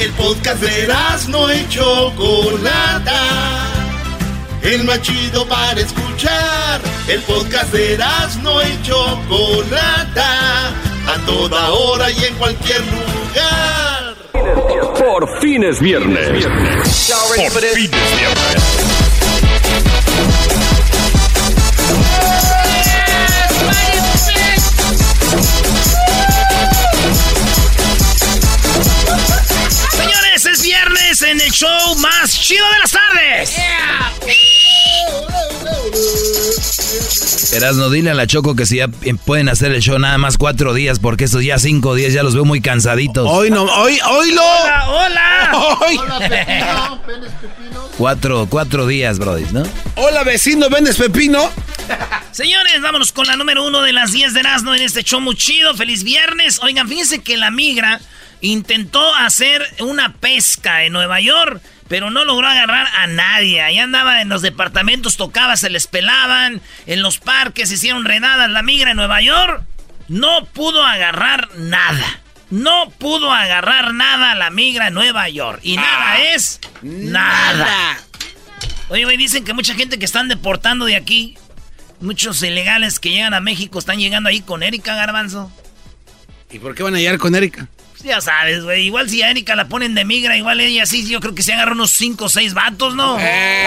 El podcast de no y Chocolata. El más chido para escuchar. El podcast de no y Chocolata. A toda hora y en cualquier lugar. Por fines viernes. Por fines viernes. En el show más chido de las tardes. Erasno, dile a la Choco que si ya pueden hacer el show nada más cuatro días, porque estos ya cinco días ya los veo muy cansaditos. Hoy no, hoy, hoy lo. Hola, hola. Hola, Pepino. ¿Vendes Pepino? Cuatro, cuatro días, Brody, ¿no? Hola, vecino, ¿vendes pepino? Señores, vámonos con la número uno de las 10 de Erasmo en este show muy chido. Feliz viernes. Oigan, fíjense que la migra intentó hacer una pesca en Nueva York, pero no logró agarrar a nadie. Ahí andaba en los departamentos, tocaba, se les pelaban, en los parques hicieron redadas. La migra en Nueva York no pudo agarrar nada. No pudo agarrar nada la migra en Nueva York. Y nada es nada. Oye, güey, dicen que mucha gente que están deportando de aquí, muchos ilegales que llegan a México, están llegando ahí con Erika Garbanzo. ¿Y por qué van a llegar con Erika? Pues ya sabes, güey. Igual si a Erika la ponen de migra, igual ella sí, yo creo que se agarra unos 5 o 6 vatos, ¿no? Eh,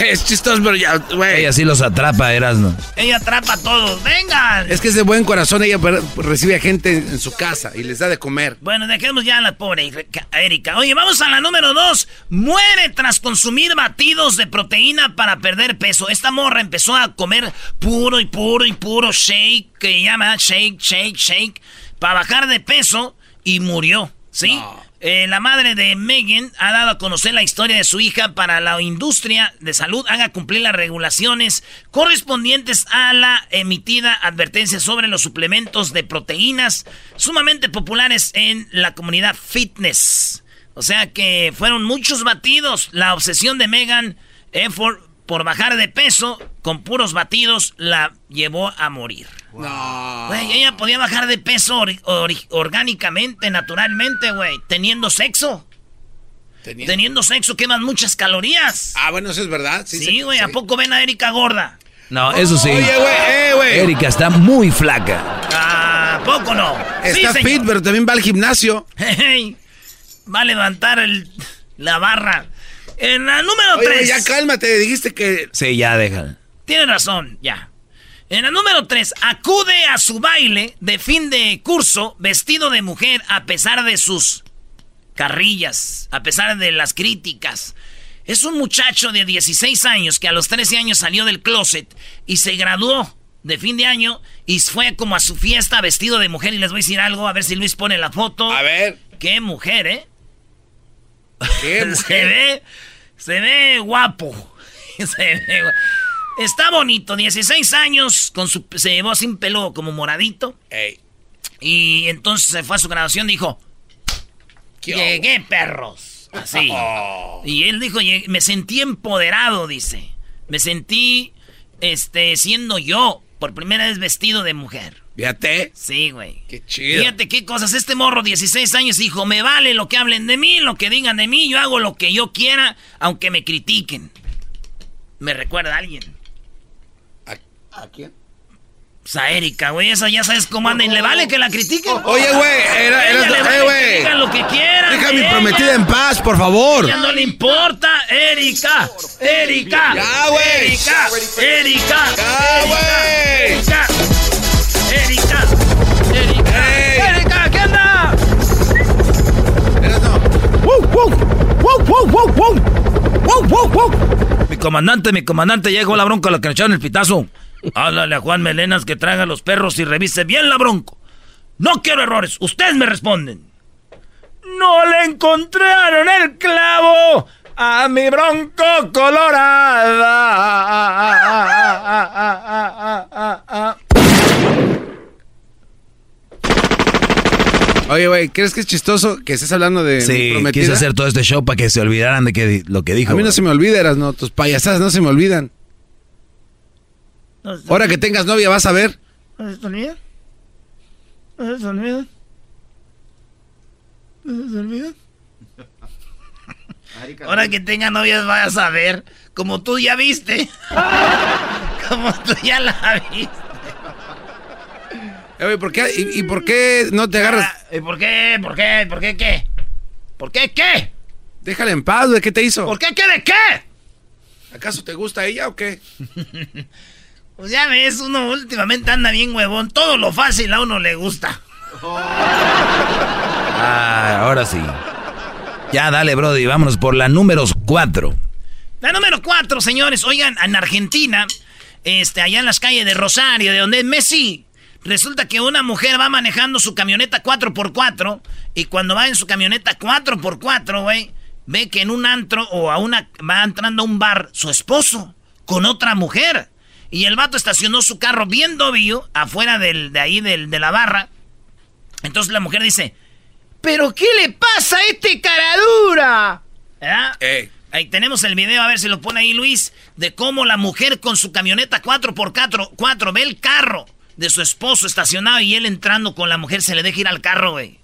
es chistoso, pero ya, güey. Ella sí los atrapa, Erasno. Ella atrapa a todos. ¡Vengan! Es que es de buen corazón, ella recibe a gente en su casa y les da de comer. Bueno, dejemos ya a la pobre Erika. Oye, vamos a la número 2. Muere tras consumir batidos de proteína para perder peso. Esta morra empezó a comer puro y puro y puro shake, que llama shake, shake, shake, para bajar de peso y murió. ¿Sí? Eh, la madre de Megan ha dado a conocer la historia de su hija para la industria de salud haga cumplir las regulaciones correspondientes a la emitida advertencia sobre los suplementos de proteínas sumamente populares en la comunidad fitness. O sea que fueron muchos batidos. La obsesión de Megan Effort por bajar de peso con puros batidos la llevó a morir. No. Güey, ella podía bajar de peso orgánicamente, naturalmente, güey. Teniendo sexo. Teniendo sexo queman muchas calorías. Ah, bueno, eso es verdad. Sí, Sí, güey, ¿a poco ven a Erika gorda? No, eso sí. Oye, güey, eh, güey. Erika está muy flaca. ¿A poco no? Está Sí, fit, pero también va al gimnasio. Hey, va a levantar el- la barra. En la número Oye, güey, 3. ya cálmate, dijiste que... Sí, ya déjala. Tiene razón, ya. En la número 3, acude a su baile de fin de curso vestido de mujer a pesar de sus carrillas, a pesar de las críticas. Es un muchacho de 16 años que a los 13 años salió del closet y se graduó de fin de año y fue como a su fiesta vestido de mujer. Y les voy a decir algo, a ver si Luis pone la foto. A ver, Qué mujer, ¿eh? ¿qué Se mujer? ve, se ve guapo. Se ve gua- Está bonito, 16 años, con su, se llevó sin pelo como moradito. Ey, Y entonces se fue a su graduación y dijo, ¿qué llegué perros. Así. Oh. Y él dijo, "Llegué- me sentí empoderado, dice. Me sentí, este, siendo yo, por primera vez vestido de mujer. Fíjate. Sí, güey. Qué chido. Fíjate qué cosas. Este morro, 16 años, dijo, me vale lo que hablen de mí, lo que digan de mí, yo hago lo que yo quiera, aunque me critiquen. Me recuerda a alguien. ¿A, a quién? Pues a Erika, güey, esa ya sabes cómo anda y le vale que la critiquen. Oye, güey, era, le vale eh, que digan lo que quieran. Deja a mi prometida en paz, por favor. Ya no le importa, Erika, Erika, Ya, güey. Erika, Erika, Ya, güey. Erika, Erika, Erika, Ey. Erika, ¿qué onda? Era, no. Mi comandante, mi comandante, llegó la bronca a la que le echaron el pitazo. Háblale a Juan Melenas que traiga los perros y revise bien la bronco. No quiero errores, ustedes me responden. No le encontraron el clavo a mi bronco colorada. Oye, güey, ¿crees que es chistoso que estés hablando de mi Sí, quise hacer todo este show para que se olvidaran de que, lo que dijo. A mí no se me olvida, eras, no, tus payasadas no se me olvidan. Ahora que tengas novia vas a ver. ¿No se te olvida? ¿No se te olvida? se olvidan? Ahora que tenga novias vayas a ver. Como tú ya viste. Como tú ya la viste. Eh, ¿por qué, y, por qué no te agarras? Ah, ¿Y por qué? ¿Por qué? ¿Por qué qué? ¿Por qué qué? Déjala en paz, ¿de qué te hizo? ¿Por qué qué de qué? ¿Acaso te gusta ella o qué? pues ya ves, uno últimamente anda bien huevón. Todo lo fácil a uno le gusta. ah, ahora sí. Ya dale, Brody, vámonos por la número cuatro. La número cuatro, señores. Oigan, en Argentina, este, allá en las calles de Rosario, de donde es Messi, resulta que una mujer va manejando su camioneta 4x4 y cuando va en su camioneta 4x4, güey, ve que en un antro o a una va entrando a un bar su esposo con otra mujer. Y el vato estacionó su carro bien dobio afuera del, de ahí del, de la barra. Entonces la mujer dice, ¿pero qué le pasa a este caradura? Ahí tenemos el video, a ver si lo pone ahí Luis, de cómo la mujer con su camioneta 4x4 4, ve el carro de su esposo estacionado y él entrando con la mujer se le deja ir al carro, güey.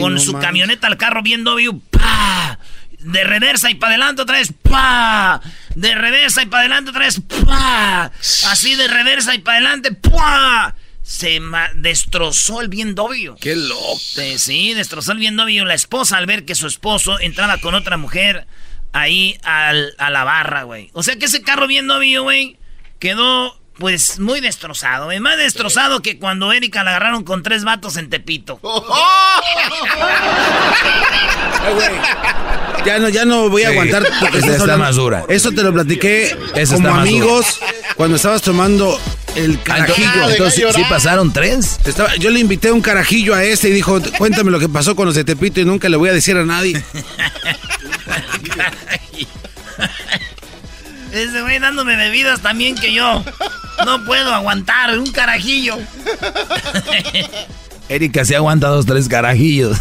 Con su camioneta al carro bien dobio, ¡pa! De reversa y para adelante otra vez, ¡pa! De reversa y para adelante otra vez, ¡pa! Así de reversa y para adelante, ¡pa! Se destrozó el bien dobio. ¡Qué loco! Sí, destrozó el bien dobio. La esposa al ver que su esposo entraba con otra mujer ahí al, a la barra, güey. O sea que ese carro bien novio, güey, quedó pues muy destrozado, es más destrozado que cuando Erika la agarraron con tres vatos en Tepito. ya no, ya no voy a aguantar. está más dura. Eso te lo platiqué como amigos cuando estabas tomando el carajillo. Entonces, ¿sí pasaron tres? yo le invité un carajillo a este y dijo, cuéntame lo que pasó con los de Tepito y nunca le voy a decir a nadie. Ese güey dándome bebidas también que yo. No puedo aguantar un carajillo. Erika se aguanta dos, tres carajillos.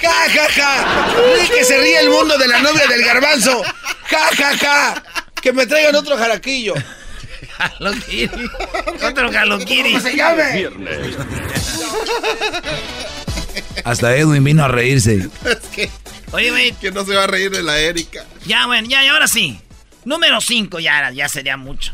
¡Ja, ja, ja! que se ríe el mundo de la novia del garbanzo! ¡Ja, ja, ja! ¡Que me traigan otro jaraquillo! Jaloquiri. Otro jaloquiri. ¿Cómo se llame? Hasta Edwin vino a reírse. Es que... Oye, güey. Que no se va a reír de la Erika. Ya, bueno, ya, y ahora sí. Número 5, ya, ya sería mucho.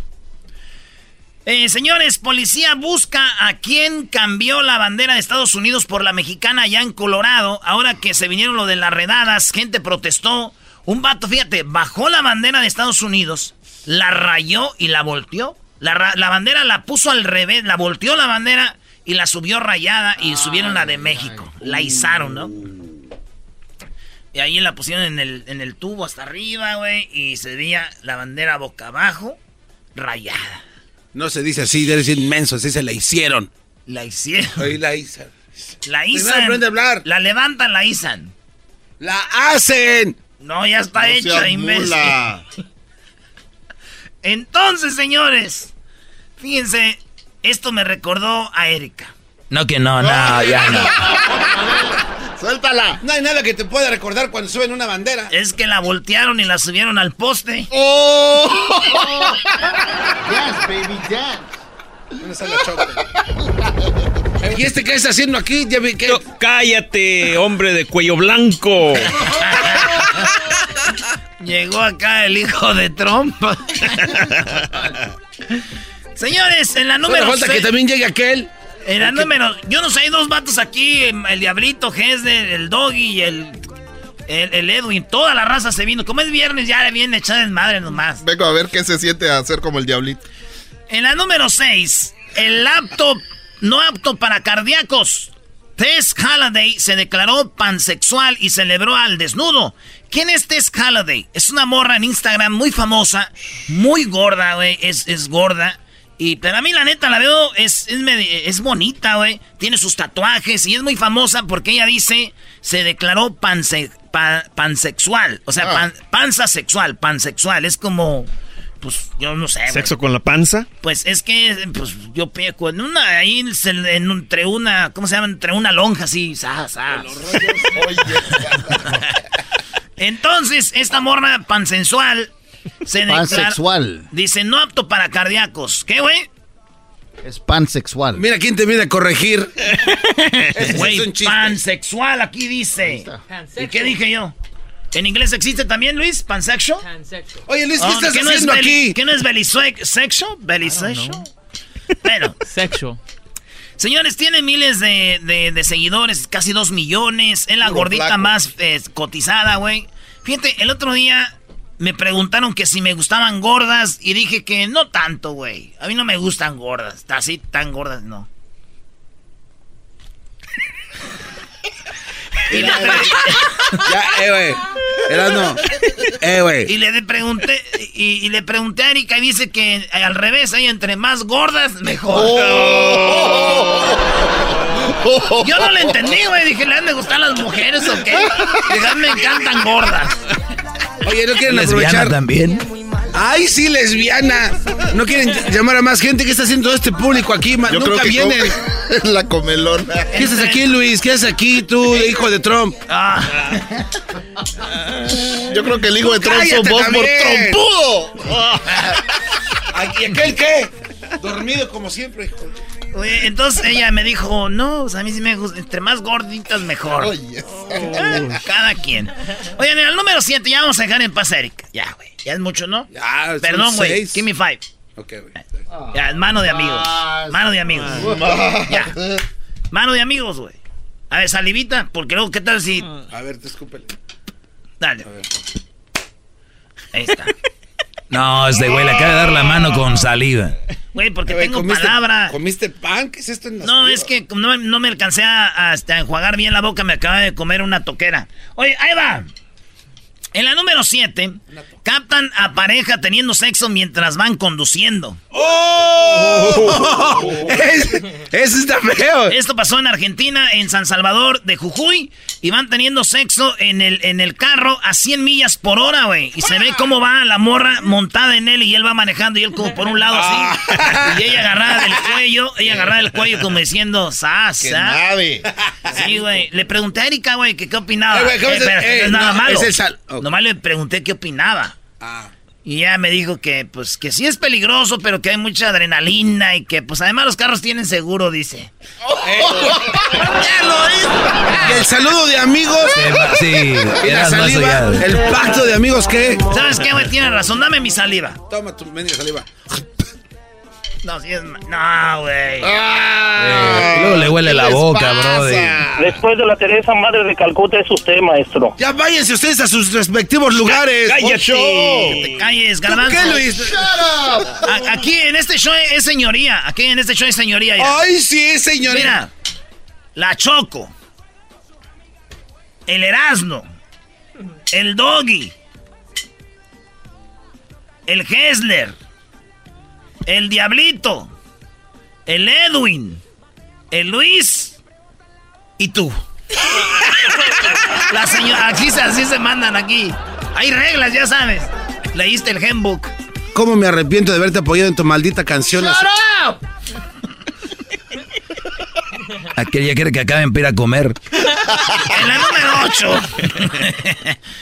Eh, señores, policía busca a quien cambió la bandera de Estados Unidos por la mexicana allá en Colorado. Ahora que se vinieron lo de las redadas, gente protestó. Un vato, fíjate, bajó la bandera de Estados Unidos, la rayó y la volteó. La, la bandera la puso al revés, la volteó la bandera y la subió rayada y subieron la de México. La izaron, ¿no? Y ahí la pusieron en el, en el tubo hasta arriba, güey. Y se veía la bandera boca abajo, rayada. No se dice así, debe ser inmenso, así se la hicieron. La hicieron. Ahí la izan. La izan. aprende a hablar. La levantan, la izan. ¡La hacen! No, ya está hecha, imbécil. Entonces, señores, fíjense, esto me recordó a Erika. No, que no, no, ya no. Suéltala. No hay nada que te pueda recordar cuando suben una bandera. Es que la voltearon y la subieron al poste. ¡Oh! yes, baby, yes. ¿Y este qué está haciendo aquí? cállate, hombre de cuello blanco. Llegó acá el hijo de Trump. Señores, en la número Solo falta que también llegue aquel. En la número, yo no sé, hay dos vatos aquí, el Diablito, Gesder, el Doggy y el, el, Edwin. Toda la raza se vino. Como es viernes, ya le viene echada en madre nomás. Vengo a ver qué se siente hacer como el Diablito. En la número 6, el laptop no apto para cardíacos. Tess Halliday se declaró pansexual y celebró al desnudo. ¿Quién es Tess Halliday? Es una morra en Instagram muy famosa, muy gorda, güey. Es, es gorda. Y, pero a mí la neta la veo, es, es, bonita, güey. Tiene sus tatuajes y es muy famosa porque ella dice, se declaró panse, pansexual. O sea, ah. panza sexual, pansexual. Es como, pues, yo no sé. ¿Sexo con la panza? Pues es que, pues, yo peco en una, ahí entre una, ¿cómo se llama? Entre una lonja así, Entonces, esta morra pansensual se Pansexual. Dice, no apto para cardíacos. ¿Qué, güey? Es pansexual. Mira quién te viene a corregir. Güey, es pansexual, aquí dice. ¿Y qué dije yo? ¿En inglés existe también, Luis? ¿Pansexual? Oye, Luis, ¿qué Oh, estás ¿qué no es haciendo aquí? ¿Qué no es belisexo? ¿Belisexo? Bueno, Sexual. señores, tiene miles de, de- de seguidores, casi dos millones. Es la Puro gordita flaco. más eh, cotizada, güey. Fíjate, el otro día me preguntaron que si me gustaban gordas y dije que no tanto, güey. A mí no me gustan gordas. Así tan gordas, no. Y le, Ya, eh, güey. Erasno. Eh, y le pregunté y, y le pregunté a Erika y dice que al revés, hay entre más gordas, mejor. Yo no le entendí, güey. Dije, ¿le han de gustar las mujeres o qué? Dije, "A mí me encantan gordas. Oye, ¿no quieren Lesbiana aprovechar? también. ¡Ay, sí, lesbiana! ¿No quieren llamar a más gente? ¿Qué está haciendo todo este público aquí? Yo creo Nunca que vienen. com- la comelona. ¿Qué haces aquí, Luis? ¿Qué haces aquí, tú, hijo de Trump? Ah, Yo creo que el hijo de Trump son vos por también. trompudo. ¿Y aquel qué? Dormido como siempre, hijo. oye, entonces ella me dijo, no, pues a mí sí me gusta. Entre más gorditas, mejor. Oye. Cada quien. Oye, en el número 7 ya vamos a dejar en paz a Erika. Ya, güey. Ya es mucho, ¿no? Ya, Perdón, güey. Give me five. Ok, güey. Ya, es mano de amigos. Mano de amigos. Ya. Mano de amigos, güey. A ver, salivita, porque luego, ¿qué tal si. A ver, te escúpele. Dale. Ahí está. No, este güey le acaba de dar la mano con saliva. Güey, porque tengo ¿comiste- palabra. ¿Comiste pan? ¿Qué es esto en la No, saliva? es que no, no me alcancé a, a, este, a enjuagar bien la boca, me acaba de comer una toquera. Oye, ahí va. En la número 7, captan a pareja teniendo sexo mientras van conduciendo. ¡Oh! Ese está feo. Esto pasó en Argentina, en San Salvador de Jujuy, y van teniendo sexo en el, en el carro a 100 millas por hora, güey. Y se ve cómo va la morra montada en él y él va manejando y él como por un lado así. Y ella agarrada del cuello, ella agarrada del cuello como diciendo, ¡sas! ¡Qué sas". nave! Sí, güey. Le pregunté a Erika, güey, que qué opinaba. Eh, güey, ¿cómo Eh, eh, es nada no, malo. es el sal- Nomás le pregunté qué opinaba. Ah. Y ella me dijo que, pues, que sí es peligroso, pero que hay mucha adrenalina y que, pues, además los carros tienen seguro, dice. Y el saludo de amigos. Sí, Y la saliva. El pacto de amigos, ¿qué? ¿Sabes qué, güey? Tiene razón. Dame mi saliva. Toma tu mendiga saliva. No, sí es... ma- No, güey. Eh, luego le huele ¿Qué la boca, brother. Después de la Teresa Madre de Calcuta es usted, maestro. Ya váyanse ustedes a sus respectivos lugares. Que te calles, garbanzo. ¿Qué, Luis? A- aquí en este show es señoría. Aquí en este show es señoría. ya. Ay, sí, señorita. Mira, la Choco, el Erasno, el Doggy, el Hessler, el Diablito, el Edwin, el Luis y tú. La señora, aquí se- así se mandan aquí. Hay reglas, ya sabes. Leíste el handbook. ¿Cómo me arrepiento de haberte apoyado en tu maldita canción? Aquel ya quiere que acaben para ir a comer. En la número 8.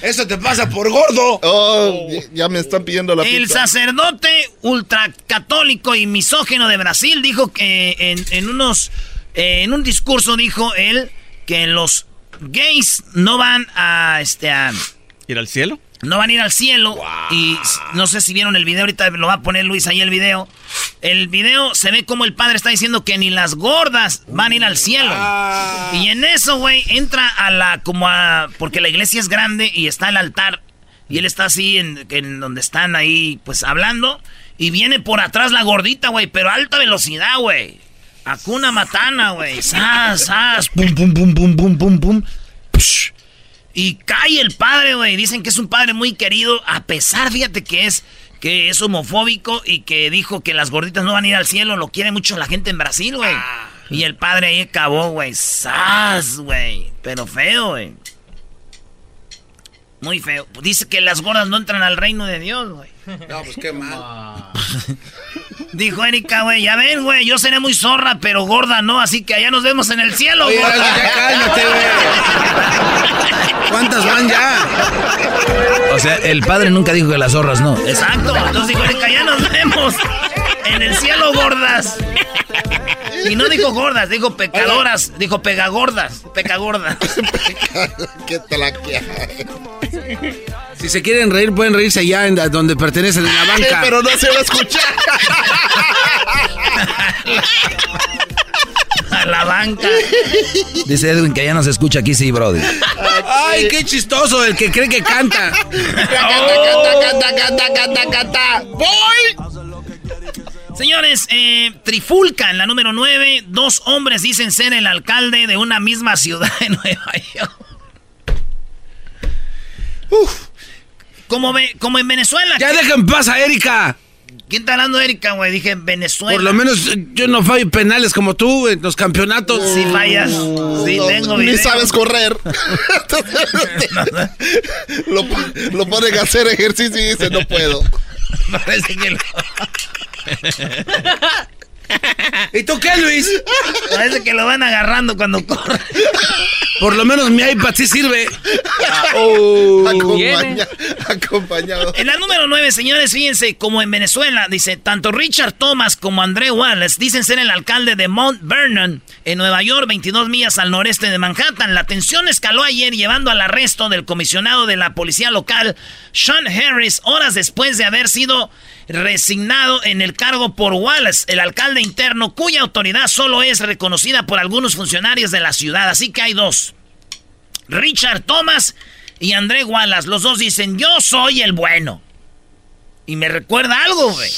Eso te pasa por gordo. Oh, ya- me están pidiendo la El pizza. sacerdote ultracatólico y misógeno de Brasil dijo que en, en unos eh, en un discurso dijo él que los gays no van a este a, ¿Ir al cielo? No van a ir al cielo y no sé si vieron el video ahorita lo va a poner Luis ahí el video. El video se ve como el padre está diciendo que ni las gordas van a ir al cielo. Y en eso, güey, entra a la como a porque la iglesia es grande y está el altar y él está así en, en donde están ahí pues hablando y viene por atrás la gordita, güey, pero a alta velocidad, güey. Acuna matana, güey. Sas, sas, pum pum pum pum pum pum pum. Psh. Y cae el padre, güey. Dicen que es un padre muy querido, a pesar, fíjate que es que es homofóbico y que dijo que las gorditas no van a ir al cielo. Lo quiere mucho la gente en Brasil, güey. Y el padre ahí acabó, güey. ¡Sas, güey! Pero feo, güey. Muy feo. Dice que las gordas no entran al reino de Dios, güey. No, pues qué mal. Dijo Erika, güey, ya ven, güey, yo seré muy zorra, pero gorda no, así que allá nos vemos en el cielo, Oye, gorda. ya cálmate, güey. ¿Cuántas van ya? O sea, el padre nunca dijo que las zorras no. Exacto, entonces dijo Erika, ya nos vemos en el cielo, gordas. Y no dijo gordas, dijo pecadoras, dijo pegagordas, pecagordas. Qué tlaquea. Si se quieren reír, pueden reírse allá en donde pertenecen en la banca. Pero no se va a escuchar. A la banca. Dice Edwin que ya no se escucha aquí, sí, Brody. Ay, qué chistoso el que cree que canta. Canta, canta, canta, canta, canta. ¡Voy! Señores, eh, Trifulca, en la número 9, dos hombres dicen ser el alcalde de una misma ciudad de Nueva York. Uf. Como, ve- como en Venezuela. Ya dejen paz a Erika. ¿Quién está hablando de Erika, güey? Dije Venezuela. Por lo menos yo no fallo penales como tú en los campeonatos. Si fallas. Sí, No, tengo ni video. sabes correr. lo, lo ponen a hacer ejercicio y dice, no puedo. Parece que lo, ¿Y tú qué, Luis? parece que lo van agarrando cuando corre. Por lo menos mi iPad sí sirve. Acompaña- acompañado. En la número 9, señores, fíjense, como en Venezuela, dice, tanto Richard Thomas como André Wallace dicen ser el alcalde de Mount Vernon, en Nueva York, 22 millas al noreste de Manhattan. La tensión escaló ayer llevando al arresto del comisionado de la policía local, Sean Harris, horas después de haber sido resignado en el cargo por Wallace, el alcalde interno, cuya autoridad solo es reconocida por algunos funcionarios de la ciudad. Así que hay dos. Richard Thomas y André Wallace. Los dos dicen, yo soy el bueno. Y me recuerda algo, güey.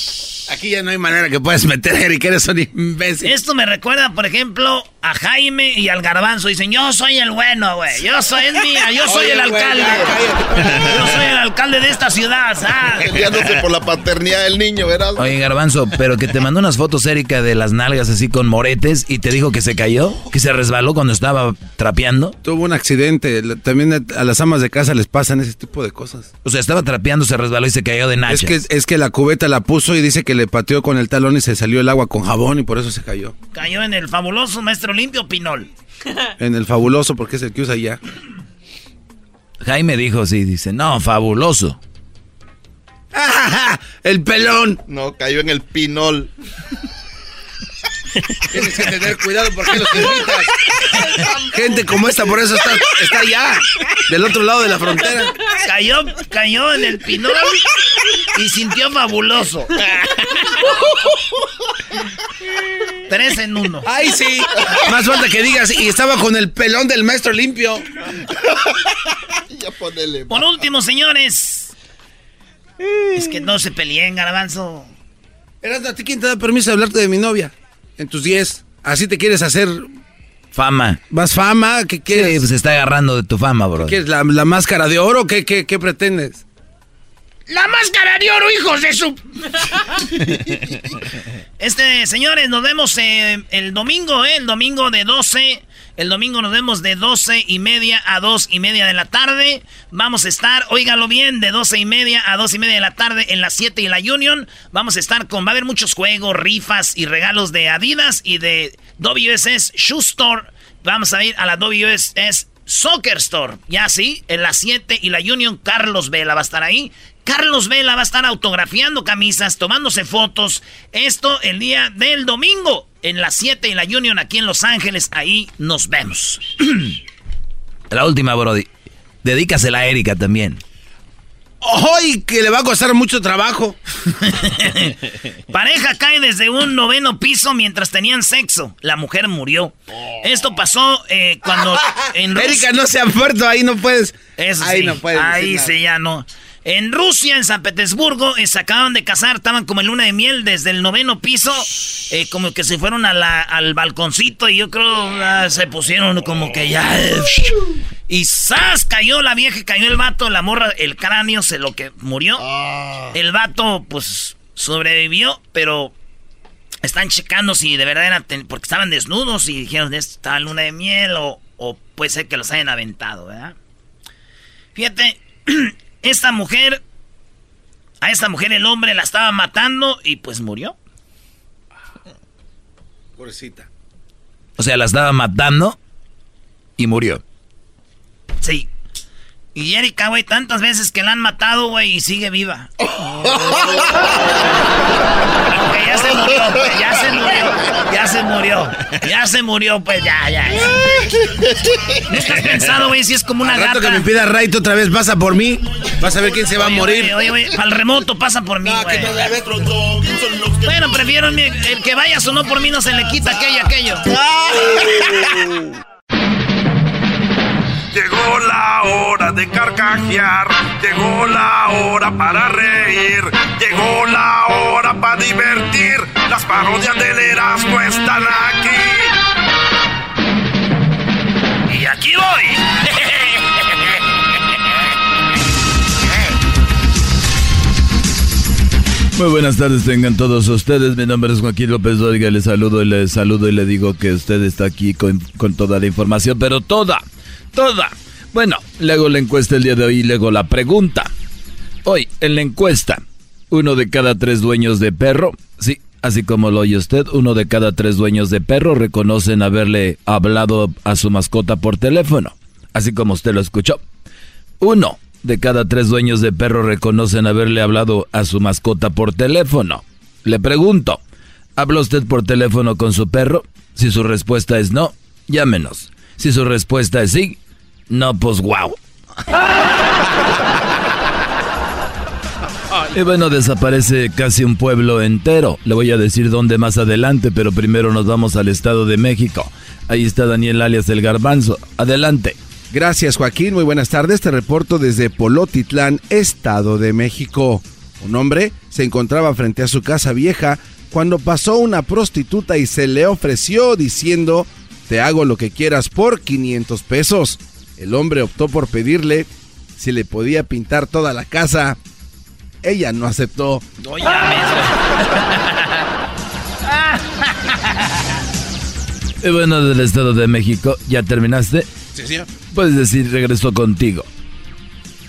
Aquí ya no hay manera que puedas meter a Erika, eres un imbécil. Esto me recuerda, por ejemplo, a Jaime y al Garbanzo. Dicen, yo soy el bueno, güey. Yo soy, es mía, yo soy Oye, el güey, alcalde. ya. Yo soy el alcalde de esta ciudad, ¿sabes? Peleándose por la paternidad del niño, ¿verdad? Oye, Garbanzo, pero que te mandó unas fotos, Erika, de las nalgas así con moretes y te dijo que se cayó, que se resbaló cuando estaba trapeando. Tuvo un accidente. También a las amas de casa les pasan ese tipo de cosas. O sea, estaba trapeando, se resbaló y se cayó de nachas. Es que, es que la cubeta la puso y dice que le pateó con el talón y se salió el agua con jabón y por eso se cayó. Cayó en el fabuloso maestro limpio Pinol. En el fabuloso porque es el que usa ya. Jaime dijo, sí, dice, no, fabuloso. ¡El pelón! No, cayó en el pinol. Tienes que tener cuidado porque los invitas. Gente como esta, por eso está, está allá, del otro lado de la frontera. Cayó, cayó en el Pinol y sintió fabuloso. Tres en uno. ¡Ay, sí! Más falta que digas, y estaba con el pelón del maestro limpio. Ya ponele. Por último, señores. Es que no se peleen, garbanzo. Erasmo, ¿a ti quién te da permiso de hablarte de mi novia? En tus 10. ¿Así te quieres hacer Fama. más fama? ¿Qué Sí, quieres? pues se está agarrando de tu fama, bro. ¿Quieres la, la máscara de oro? ¿Qué, qué, qué pretendes? ¡La máscara de oro, hijos de su! Este, señores, nos vemos eh, el domingo, ¿eh? El domingo de 12. El domingo nos vemos de 12 y media a 2 y media de la tarde. Vamos a estar, óigalo bien, de 12 y media a 2 y media de la tarde en la 7 y la Union. Vamos a estar con, va a haber muchos juegos, rifas y regalos de Adidas y de WSS Shoe Store. Vamos a ir a la WSS Soccer Store. Ya sí, en la 7 y la Union, Carlos Vela va a estar ahí. Carlos Vela va a estar autografiando camisas, tomándose fotos. Esto el día del domingo en la 7 y la Union aquí en Los Ángeles. Ahí nos vemos. La última, Brody. Dedícasela a Erika también. ¡Ay, que le va a costar mucho trabajo! Pareja cae desde un noveno piso mientras tenían sexo. La mujer murió. Esto pasó eh, cuando en Erika, no se ha muerto, ahí no puedes. Eso ahí sí. no puedes. Ahí sí, ya no. En Rusia, en San Petersburgo, eh, se acaban de casar, estaban como en luna de miel desde el noveno piso, eh, como que se fueron a la- al balconcito y yo creo ah, se pusieron como que ya... y ¡zas! Cayó la vieja, cayó el vato, la morra, el cráneo se lo que murió. El vato, pues, sobrevivió, pero están checando si de verdad era... ten- porque estaban desnudos y dijeron, esta luna de miel o, o puede ser que los hayan aventado, ¿verdad? Fíjate, esta mujer, a esta mujer el hombre la estaba matando y pues murió. Pobrecita. O sea, la estaba matando y murió. Sí. Y Erika, güey, tantas veces que la han matado, güey, y sigue viva. ya se murió, ya se murió, ya se murió, ya se murió, pues ya, ya. ¿No estás pensado, güey, si es como una Al gata? que me pida Raito otra vez, pasa por mí. Vas a ver quién se va a Oye, morir. Oye, oye, para el remoto pasa por mí, güey. Bueno, prefiero el que vaya o no por mí no se le quita aquello, aquello. Llegó la hora de carcajear, llegó la hora para reír, llegó la hora para divertir. Las parodias del Erasmo están aquí. Y aquí voy. Muy buenas tardes tengan todos ustedes. Mi nombre es Joaquín López Dóriga. Les saludo y les saludo y le digo que usted está aquí con, con toda la información, pero toda, toda. Bueno, le hago la encuesta el día de hoy y le hago la pregunta. Hoy, en la encuesta, uno de cada tres dueños de perro, sí, así como lo oye usted, uno de cada tres dueños de perro reconocen haberle hablado a su mascota por teléfono, así como usted lo escuchó. Uno de cada tres dueños de perro reconocen haberle hablado a su mascota por teléfono. Le pregunto, ¿habla usted por teléfono con su perro? Si su respuesta es no, llámenos. Si su respuesta es sí, no, pues wow. Y bueno, desaparece casi un pueblo entero. Le voy a decir dónde más adelante, pero primero nos vamos al Estado de México. Ahí está Daniel alias El Garbanzo. Adelante. Gracias Joaquín, muy buenas tardes. Te reporto desde Polotitlán, Estado de México. Un hombre se encontraba frente a su casa vieja cuando pasó una prostituta y se le ofreció diciendo, te hago lo que quieras por 500 pesos. El hombre optó por pedirle si le podía pintar toda la casa. Ella no aceptó. No llames, Y bueno, del Estado de México, ¿ya terminaste? Sí, señor. Puedes decir, regreso contigo.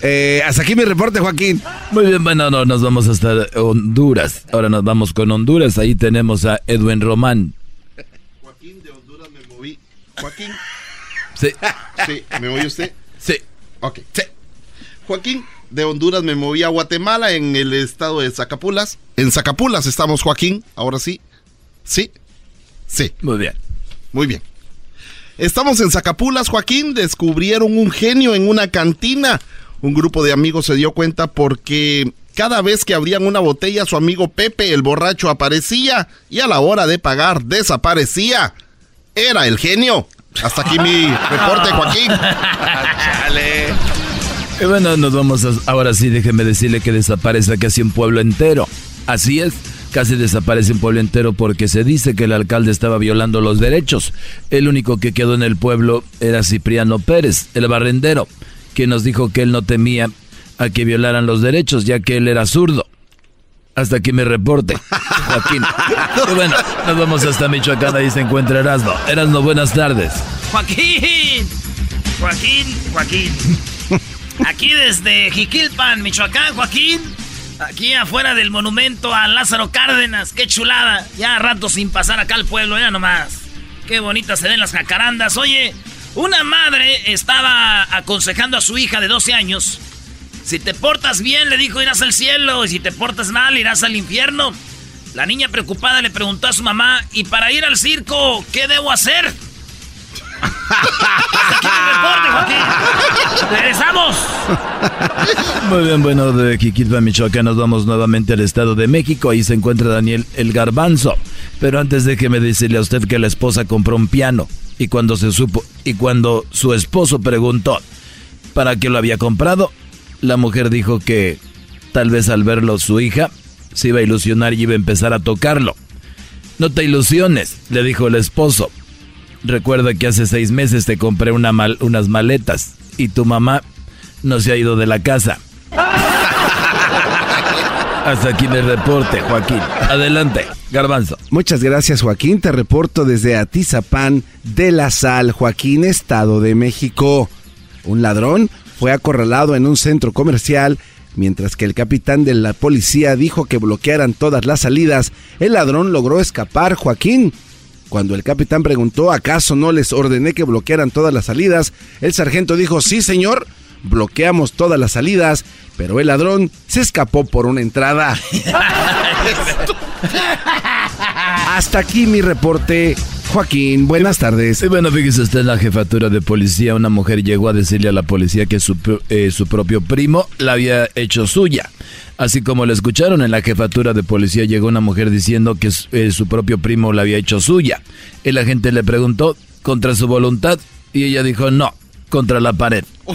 Eh, hasta aquí mi reporte, Joaquín. Muy bien, bueno, no, nos vamos hasta Honduras. Ahora nos vamos con Honduras. Ahí tenemos a Edwin Román. Joaquín de Honduras me moví. Joaquín, Sí, sí, ¿me oye usted? sí. Ok. Sí. Joaquín, de Honduras me moví a Guatemala en el estado de Zacapulas. En Zacapulas estamos, Joaquín. Ahora sí. Sí. Sí. Muy bien. Muy bien. Estamos en Zacapulas, Joaquín. Descubrieron un genio en una cantina. Un grupo de amigos se dio cuenta porque cada vez que abrían una botella, su amigo Pepe, el borracho, aparecía y a la hora de pagar desaparecía. Era el genio. Hasta aquí mi reporte, Joaquín. Y bueno, nos vamos a- ahora sí, déjeme decirle que desaparece casi un pueblo entero. Así es, casi desaparece un pueblo entero porque se dice que el alcalde estaba violando los derechos. El único que quedó en el pueblo era Cipriano Pérez, el barrendero, quien nos dijo que él no temía a que violaran los derechos, ya que él era zurdo. Hasta aquí mi reporte, Joaquín. Y bueno, nos vamos hasta Michoacán, ahí se encuentra Erasmo. Erasmo, buenas tardes. Joaquín. Joaquín, Joaquín. Aquí desde Jiquilpan, Michoacán, Joaquín. Aquí afuera del monumento a Lázaro Cárdenas. Qué chulada. Ya rato sin pasar acá al pueblo, ya nomás. Qué bonitas se ven las jacarandas. Oye, una madre estaba aconsejando a su hija de 12 años. Si te portas bien, le dijo, irás al cielo. Y si te portas mal, irás al infierno. La niña preocupada le preguntó a su mamá, ¿y para ir al circo, qué debo hacer? Aquí. Regresamos. Muy bien, bueno, de Jiquilpan, Michoacán nos vamos nuevamente al Estado de México. Ahí se encuentra Daniel El Garbanzo. Pero antes déjeme decirle a usted que la esposa compró un piano. Y cuando se supo, y cuando su esposo preguntó para qué lo había comprado, la mujer dijo que tal vez al verlo su hija se iba a ilusionar y iba a empezar a tocarlo. No te ilusiones, le dijo el esposo. Recuerda que hace seis meses te compré una mal- unas maletas y tu mamá no se ha ido de la casa. Hasta aquí mi reporte, Joaquín. Adelante, Garbanzo. Muchas gracias Joaquín, te reporto desde Atizapán de la Sal, Joaquín, Estado de México. Un ladrón fue acorralado en un centro comercial mientras que el capitán de la policía dijo que bloquearan todas las salidas. El ladrón logró escapar, Joaquín. Cuando el capitán preguntó acaso no les ordené que bloquearan todas las salidas, el sargento dijo, sí señor, bloqueamos todas las salidas, pero el ladrón se escapó por una entrada. Hasta aquí mi reporte. Joaquín, buenas tardes. Sí, bueno, fíjese usted en la jefatura de policía. Una mujer llegó a decirle a la policía que su, eh, su propio primo la había hecho suya. Así como lo escucharon en la jefatura de policía, llegó una mujer diciendo que eh, su propio primo la había hecho suya. El agente le preguntó contra su voluntad y ella dijo no, contra la pared.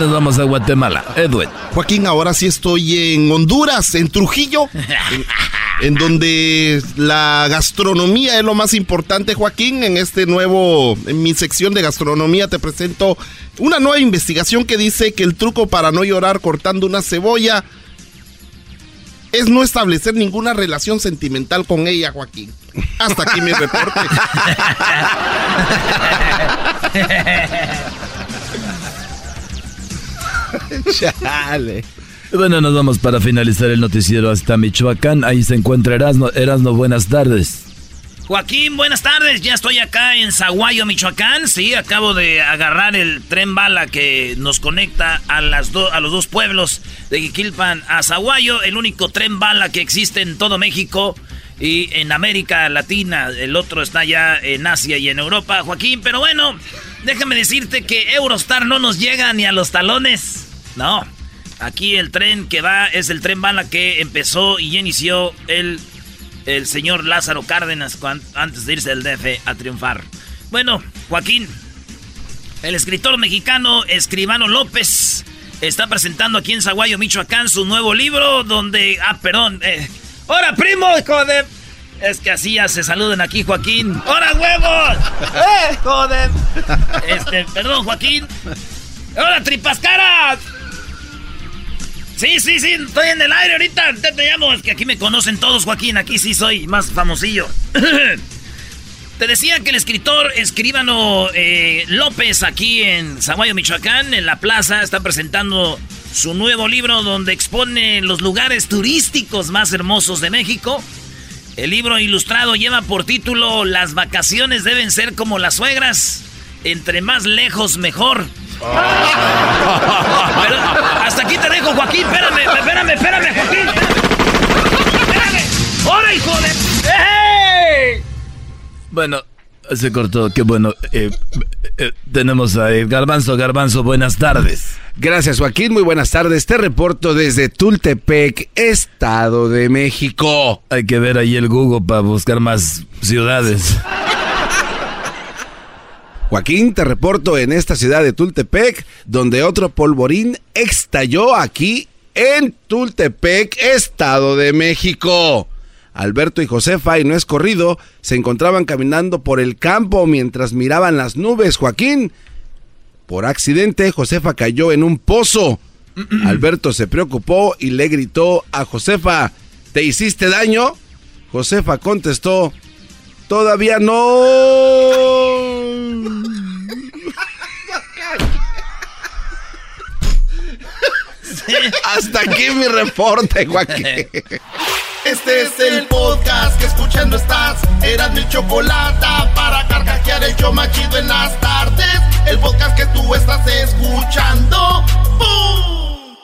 Nos vamos a Guatemala. Edwin. Joaquín, ahora sí estoy en Honduras, en Trujillo, en, donde la gastronomía es lo más importante, Joaquín. En este nuevo, en mi sección de gastronomía te presento una nueva investigación que dice que el truco para no llorar cortando una cebolla es no establecer ninguna relación sentimental con ella, Joaquín. Hasta aquí mi reporte. Chale. Bueno, nos vamos para finalizar el noticiero hasta Michoacán. Ahí se encuentra Erasno. Erasno, buenas tardes. Joaquín, buenas tardes. Ya estoy acá en Zaguayo, Michoacán. Sí, acabo de agarrar el tren bala que nos conecta a, las los dos pueblos de Quiquilpan a Zaguayo. El único tren bala que existe en todo México y en América Latina. El otro está ya en Asia y en Europa, Joaquín. Pero bueno, déjame decirte que Eurostar no nos llega ni a los talones. No, aquí el tren que va es el tren bala que empezó y inició el, el señor Lázaro Cárdenas antes de irse del DF a triunfar. Bueno, Joaquín, el escritor mexicano Escribano López está presentando aquí en Zaguayo, Michoacán, su nuevo libro donde... Ah, perdón. Eh, ¡Hola, primo! Joder. Es que así ya se saluden aquí, Joaquín. ¡Hola, huevos! ¡Eh, joder! Este, perdón, Joaquín. ¡Hola, tripas caras! Sí, sí, sí, estoy en el aire ahorita. Te, te llamo, es que aquí me conocen todos, Joaquín. Aquí sí soy más famosillo. Te decía que el escritor escribano eh, López aquí en Zaguayo, Michoacán, en la plaza, está presentando su nuevo libro donde expone los lugares turísticos más hermosos de México. El libro ilustrado lleva por título Las vacaciones deben ser como las suegras, entre más lejos mejor hasta aquí te dejo, Joaquín. Espérame, espérame, espérame, Joaquín. Espérame. ¡Hola, hijo de! ¡Hey! Bueno, se cortó. Qué bueno. Eh, eh, tenemos a Garbanzo. Garbanzo, buenas tardes. Gracias, Joaquín. Muy buenas tardes. Te reporto desde Tultepec, Estado de México. Hay que ver ahí el Google para buscar más ciudades. Joaquín, te reporto en esta ciudad de Tultepec, donde otro polvorín estalló aquí en Tultepec, Estado de México. Alberto y Josefa, y no es corrido, se encontraban caminando por el campo mientras miraban las nubes. Joaquín, por accidente, Josefa cayó en un pozo. Alberto se preocupó y le gritó a Josefa, ¿te hiciste daño? Josefa contestó, todavía no. Hasta aquí mi reporte, Joaquín. Este es el podcast que escuchando estás. Eran mi chocolate para carcajear el yo machido en las tardes. El podcast que tú estás escuchando.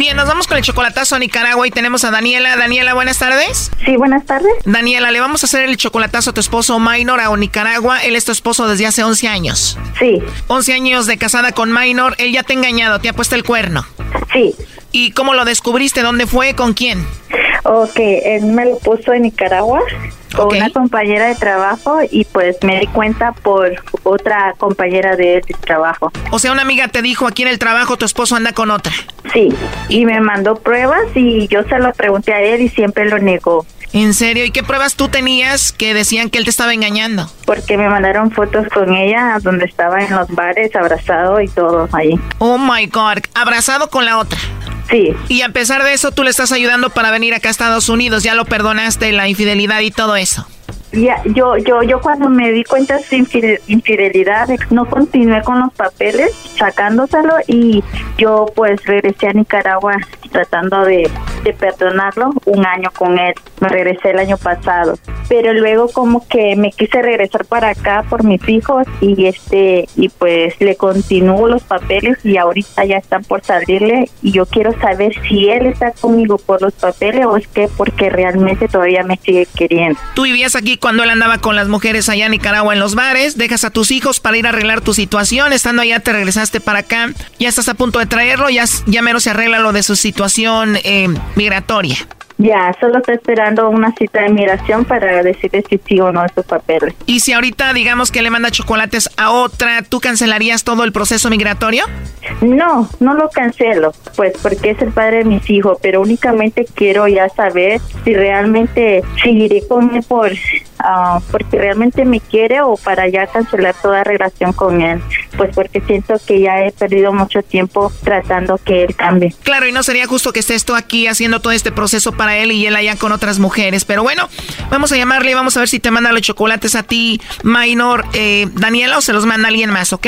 Bien, nos vamos con el chocolatazo a Nicaragua y tenemos a Daniela. Daniela, buenas tardes. Sí, buenas tardes. Daniela, le vamos a hacer el chocolatazo a tu esposo Minor a Nicaragua. Él es tu esposo desde hace 11 años. Sí. 11 años de casada con Minor. Él ya te ha engañado, te ha puesto el cuerno. Sí. ¿Y cómo lo descubriste? ¿Dónde fue? ¿Con quién? Ok, él me lo puso en Nicaragua con una compañera de trabajo y pues me di cuenta por otra compañera de, trabajo. O sea, una amiga te dijo aquí en el trabajo tu esposo anda con otra. Sí, y me mandó pruebas y yo se lo pregunté a él y siempre lo negó. ¿En serio? ¿Y qué pruebas tú tenías que decían que él te estaba engañando? Porque me mandaron fotos con ella donde estaba en los bares abrazado y todo ahí. Oh my God, abrazado con la otra. Sí. Y a pesar de eso, tú le estás ayudando para venir acá a Estados Unidos. Ya lo perdonaste, la infidelidad y todo eso. Ya, yo, yo, yo cuando me di cuenta de su infidelidad, no continué con los papeles, sacándoselo y yo pues regresé a Nicaragua tratando de, de perdonarlo un año con él. Me regresé el año pasado, pero luego como que me quise regresar para acá por mis hijos y este y pues le continúo los papeles y ahorita ya están por salirle. Y yo quiero saber si él está conmigo por los papeles o es que porque realmente todavía me sigue queriendo. Tú vivías aquí cuando él andaba con las mujeres allá en Nicaragua en los bares, dejas a tus hijos para ir a arreglar tu situación, estando allá te regresaste para acá, ya estás a punto de traerlo, ya, ya menos se arregla lo de su situación eh, migratoria. Ya, solo estoy esperando una cita de migración para decirle si sí o no estos papeles. Y si ahorita digamos que le manda chocolates a otra, ¿tú cancelarías todo el proceso migratorio? No, no lo cancelo, pues porque es el padre de mis hijos, pero únicamente quiero ya saber si realmente seguiré con él por Ah, porque realmente me quiere o para ya cancelar toda relación con él, pues porque siento que ya he perdido mucho tiempo tratando que él cambie. Claro, y no sería justo que estés tú aquí haciendo todo este proceso para él y él allá con otras mujeres, pero bueno, vamos a llamarle y vamos a ver si te manda los chocolates a ti, Minor, eh, Daniela, o se los manda alguien más, ¿ok?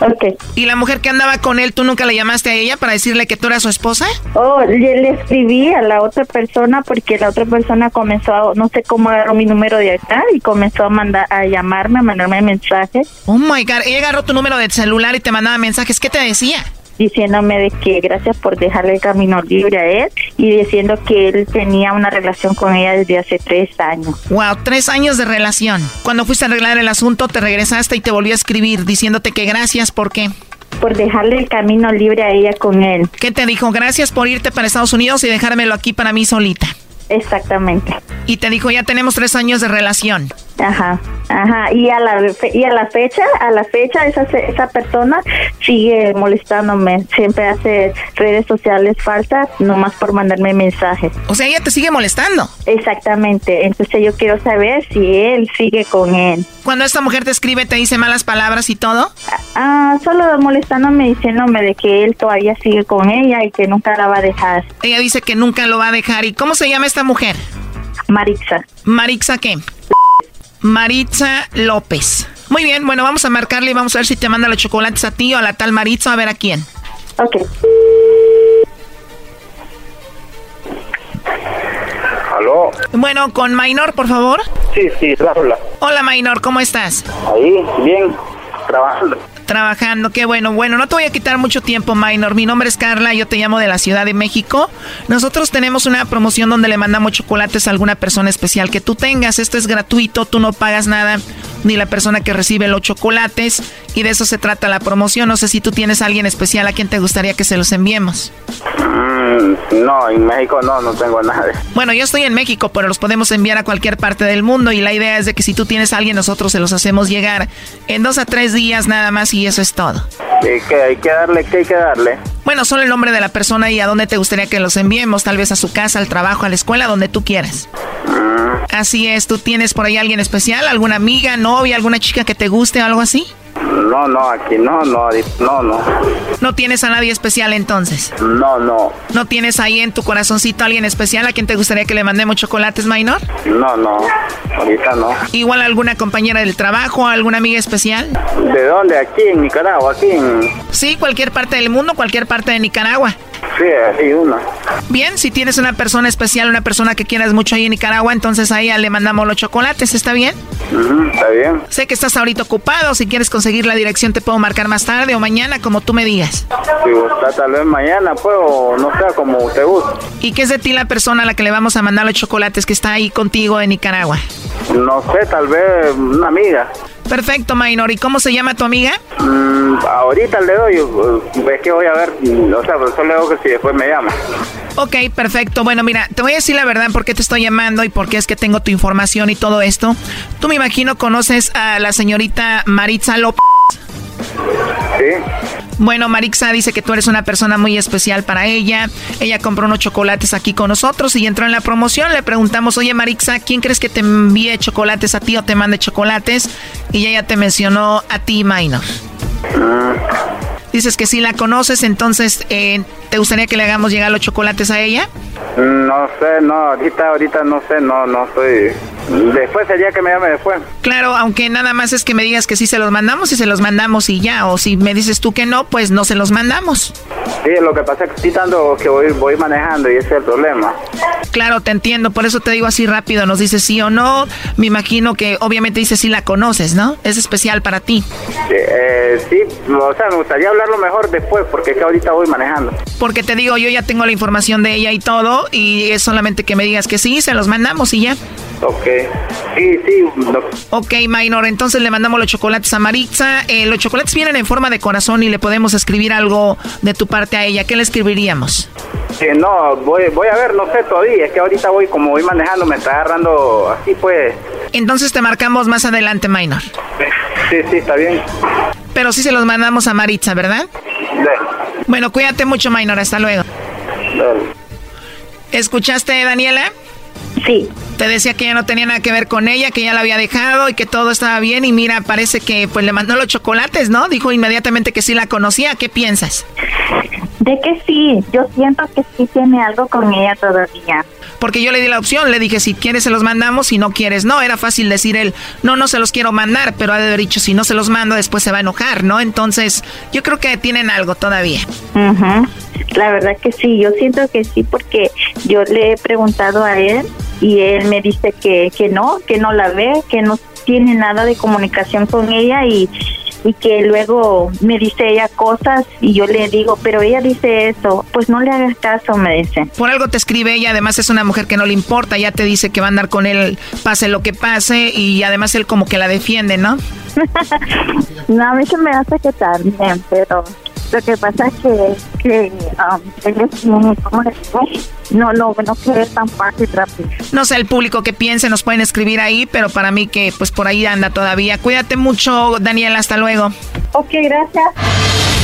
Ok. ¿Y la mujer que andaba con él, tú nunca le llamaste a ella para decirle que tú eras su esposa? Oh, le, escribí a la otra persona porque la otra persona comenzó, a, no sé cómo agarró mi número de y comenzó a mandar a llamarme, a mandarme mensajes. Oh my god, ella agarró tu número de celular y te mandaba mensajes. ¿Qué te decía? Diciéndome de que gracias por dejarle el camino libre a él y diciendo que él tenía una relación con ella desde hace tres años. Wow, tres años de relación. Cuando fuiste a arreglar el asunto, te regresaste y te volvió a escribir diciéndote que gracias, ¿por qué? Por dejarle el camino libre a ella con él. ¿Qué te dijo? Gracias por irte para Estados Unidos y dejármelo aquí para mí solita. Exactamente. Y te dijo, ya tenemos tres años de relación. Ajá, ajá. Y a la, y a la fecha, a la fecha, esa, esa persona sigue molestándome. Siempre hace redes sociales falsas, nomás por mandarme mensajes. O sea, ella te sigue molestando. Exactamente. Entonces yo quiero saber si él sigue con él. Cuando esta mujer te escribe, te dice malas palabras y todo. Ah, solo molestándome, diciéndome de que él todavía sigue con ella y que nunca la va a dejar. Ella dice que nunca lo va a dejar. ¿Y cómo se llama esta mujer? Maritza. ¿Maritza qué? Maritza López. Muy bien, bueno, vamos a marcarle y vamos a ver si te manda los chocolates a ti o a la tal Maritza, a ver a quién. Ok. ¿Aló? Bueno, con Maynor, por favor. Sí, sí, hola. Hola, Maynor, ¿cómo estás? Ahí, bien, trabajando. Trabajando, qué bueno. Bueno, no te voy a quitar mucho tiempo, Minor. Mi nombre es Carla, yo te llamo de la Ciudad de México. Nosotros tenemos una promoción donde le mandamos chocolates a alguna persona especial que tú tengas. Esto es gratuito, tú no pagas nada, ni la persona que recibe los chocolates. Y de eso se trata la promoción. No sé si tú tienes a alguien especial a quien te gustaría que se los enviemos. Mm, no, en México no, no tengo nada. Bueno, yo estoy en México, pero los podemos enviar a cualquier parte del mundo. Y la idea es de que si tú tienes a alguien, nosotros se los hacemos llegar en dos a tres días nada más y eso es todo. ¿Qué hay que darle? ¿Qué hay que darle? Bueno, solo el nombre de la persona y a dónde te gustaría que los enviemos, tal vez a su casa, al trabajo, a la escuela, donde tú quieras. Mm. Así es, ¿tú tienes por ahí alguien especial? ¿Alguna amiga, novia, alguna chica que te guste o algo así? No, no, aquí no, no, no, no. ¿No tienes a nadie especial entonces? No, no. ¿No tienes ahí en tu corazoncito a alguien especial a quien te gustaría que le mandemos chocolates, Minor? No, no, ahorita no. ¿Igual alguna compañera del trabajo, alguna amiga especial? ¿De dónde? Aquí en Nicaragua, aquí en... Sí, cualquier parte del mundo, cualquier parte de Nicaragua. Sí, así una. Bien, si tienes una persona especial, una persona que quieras mucho ahí en Nicaragua, entonces ahí le mandamos los chocolates, ¿está bien? está bien. Sé que estás ahorita ocupado, si quieres conseguir la dirección te puedo marcar más tarde o mañana, como tú me digas. Si gusta, tal vez mañana, puedo, no sé, como usted guste. ¿Y qué es de ti la persona a la que le vamos a mandar los chocolates que está ahí contigo en Nicaragua? No sé, tal vez una amiga. Perfecto, Maynor. ¿Y cómo se llama tu amiga? Mm, ahorita le doy, es que voy a ver, o sea, solo le digo que si después me llama. Ok, perfecto. Bueno, mira, te voy a decir la verdad por qué te estoy llamando y por qué es que tengo tu información y todo esto. Tú me imagino conoces a la señorita Maritza López. Sí. Bueno, Marixa dice que tú eres una persona muy especial para ella. Ella compró unos chocolates aquí con nosotros y entró en la promoción. Le preguntamos, oye Marixa, ¿quién crees que te envíe chocolates a ti o te mande chocolates? Y ella te mencionó a ti, Minor. Dices que si la conoces, entonces, eh, ¿te gustaría que le hagamos llegar los chocolates a ella? No sé, no, ahorita, ahorita no sé, no, no estoy... Después sería que me llame después. Claro, aunque nada más es que me digas que sí se los mandamos y se los mandamos y ya, o si me dices tú que no, pues no se los mandamos. Sí, lo que pasa es que estoy dando que voy, voy manejando y ese es el problema. Claro, te entiendo, por eso te digo así rápido, nos dices sí o no, me imagino que obviamente dices sí la conoces, ¿no? Es especial para ti. Eh, sí, o sea, me gustaría hablarlo mejor después, porque es que ahorita voy manejando. Porque te digo, yo ya tengo la información de ella y todo, y es solamente que me digas que sí, se los mandamos y ya. Ok, sí, sí. Ok, Minor, entonces le mandamos los chocolates a Maritza. Eh, los chocolates vienen en forma de corazón y le podemos escribir algo de tu parte a ella. ¿Qué le escribiríamos? Sí, no, voy, voy a ver, no sé todavía. Es que ahorita voy, como voy manejando, me está agarrando así, pues. Entonces te marcamos más adelante, Minor. Sí, sí, está bien. Pero sí se los mandamos a Maritza, ¿verdad? Bueno, cuídate mucho, Minor. Hasta luego. ¿Escuchaste, Daniela? Sí. Te decía que ya no tenía nada que ver con ella, que ya la había dejado y que todo estaba bien. Y mira, parece que pues le mandó los chocolates, ¿no? Dijo inmediatamente que sí la conocía. ¿Qué piensas? De que sí, yo siento que sí tiene algo con ella todavía. Porque yo le di la opción, le dije, si quieres se los mandamos, si no quieres, no. Era fácil decir él, no, no se los quiero mandar, pero ha de haber dicho, si no se los mando, después se va a enojar, ¿no? Entonces, yo creo que tienen algo todavía. La verdad que sí, yo siento que sí, porque yo le he preguntado a él y él me dice que, que no, que no la ve, que no tiene nada de comunicación con ella y, y que luego me dice ella cosas y yo le digo, pero ella dice eso, pues no le hagas caso, me dice. Por algo te escribe ella, además es una mujer que no le importa, ya te dice que va a andar con él, pase lo que pase, y además él como que la defiende, ¿no? no, a mí se me hace que también, pero lo que pasa es que, que um, él es muy, ¿cómo le digo? No, no, no quiere tan fácil rápido. No sé el público que piense, nos pueden escribir ahí, pero para mí que pues por ahí anda todavía. Cuídate mucho, Daniel, hasta luego. Ok, gracias.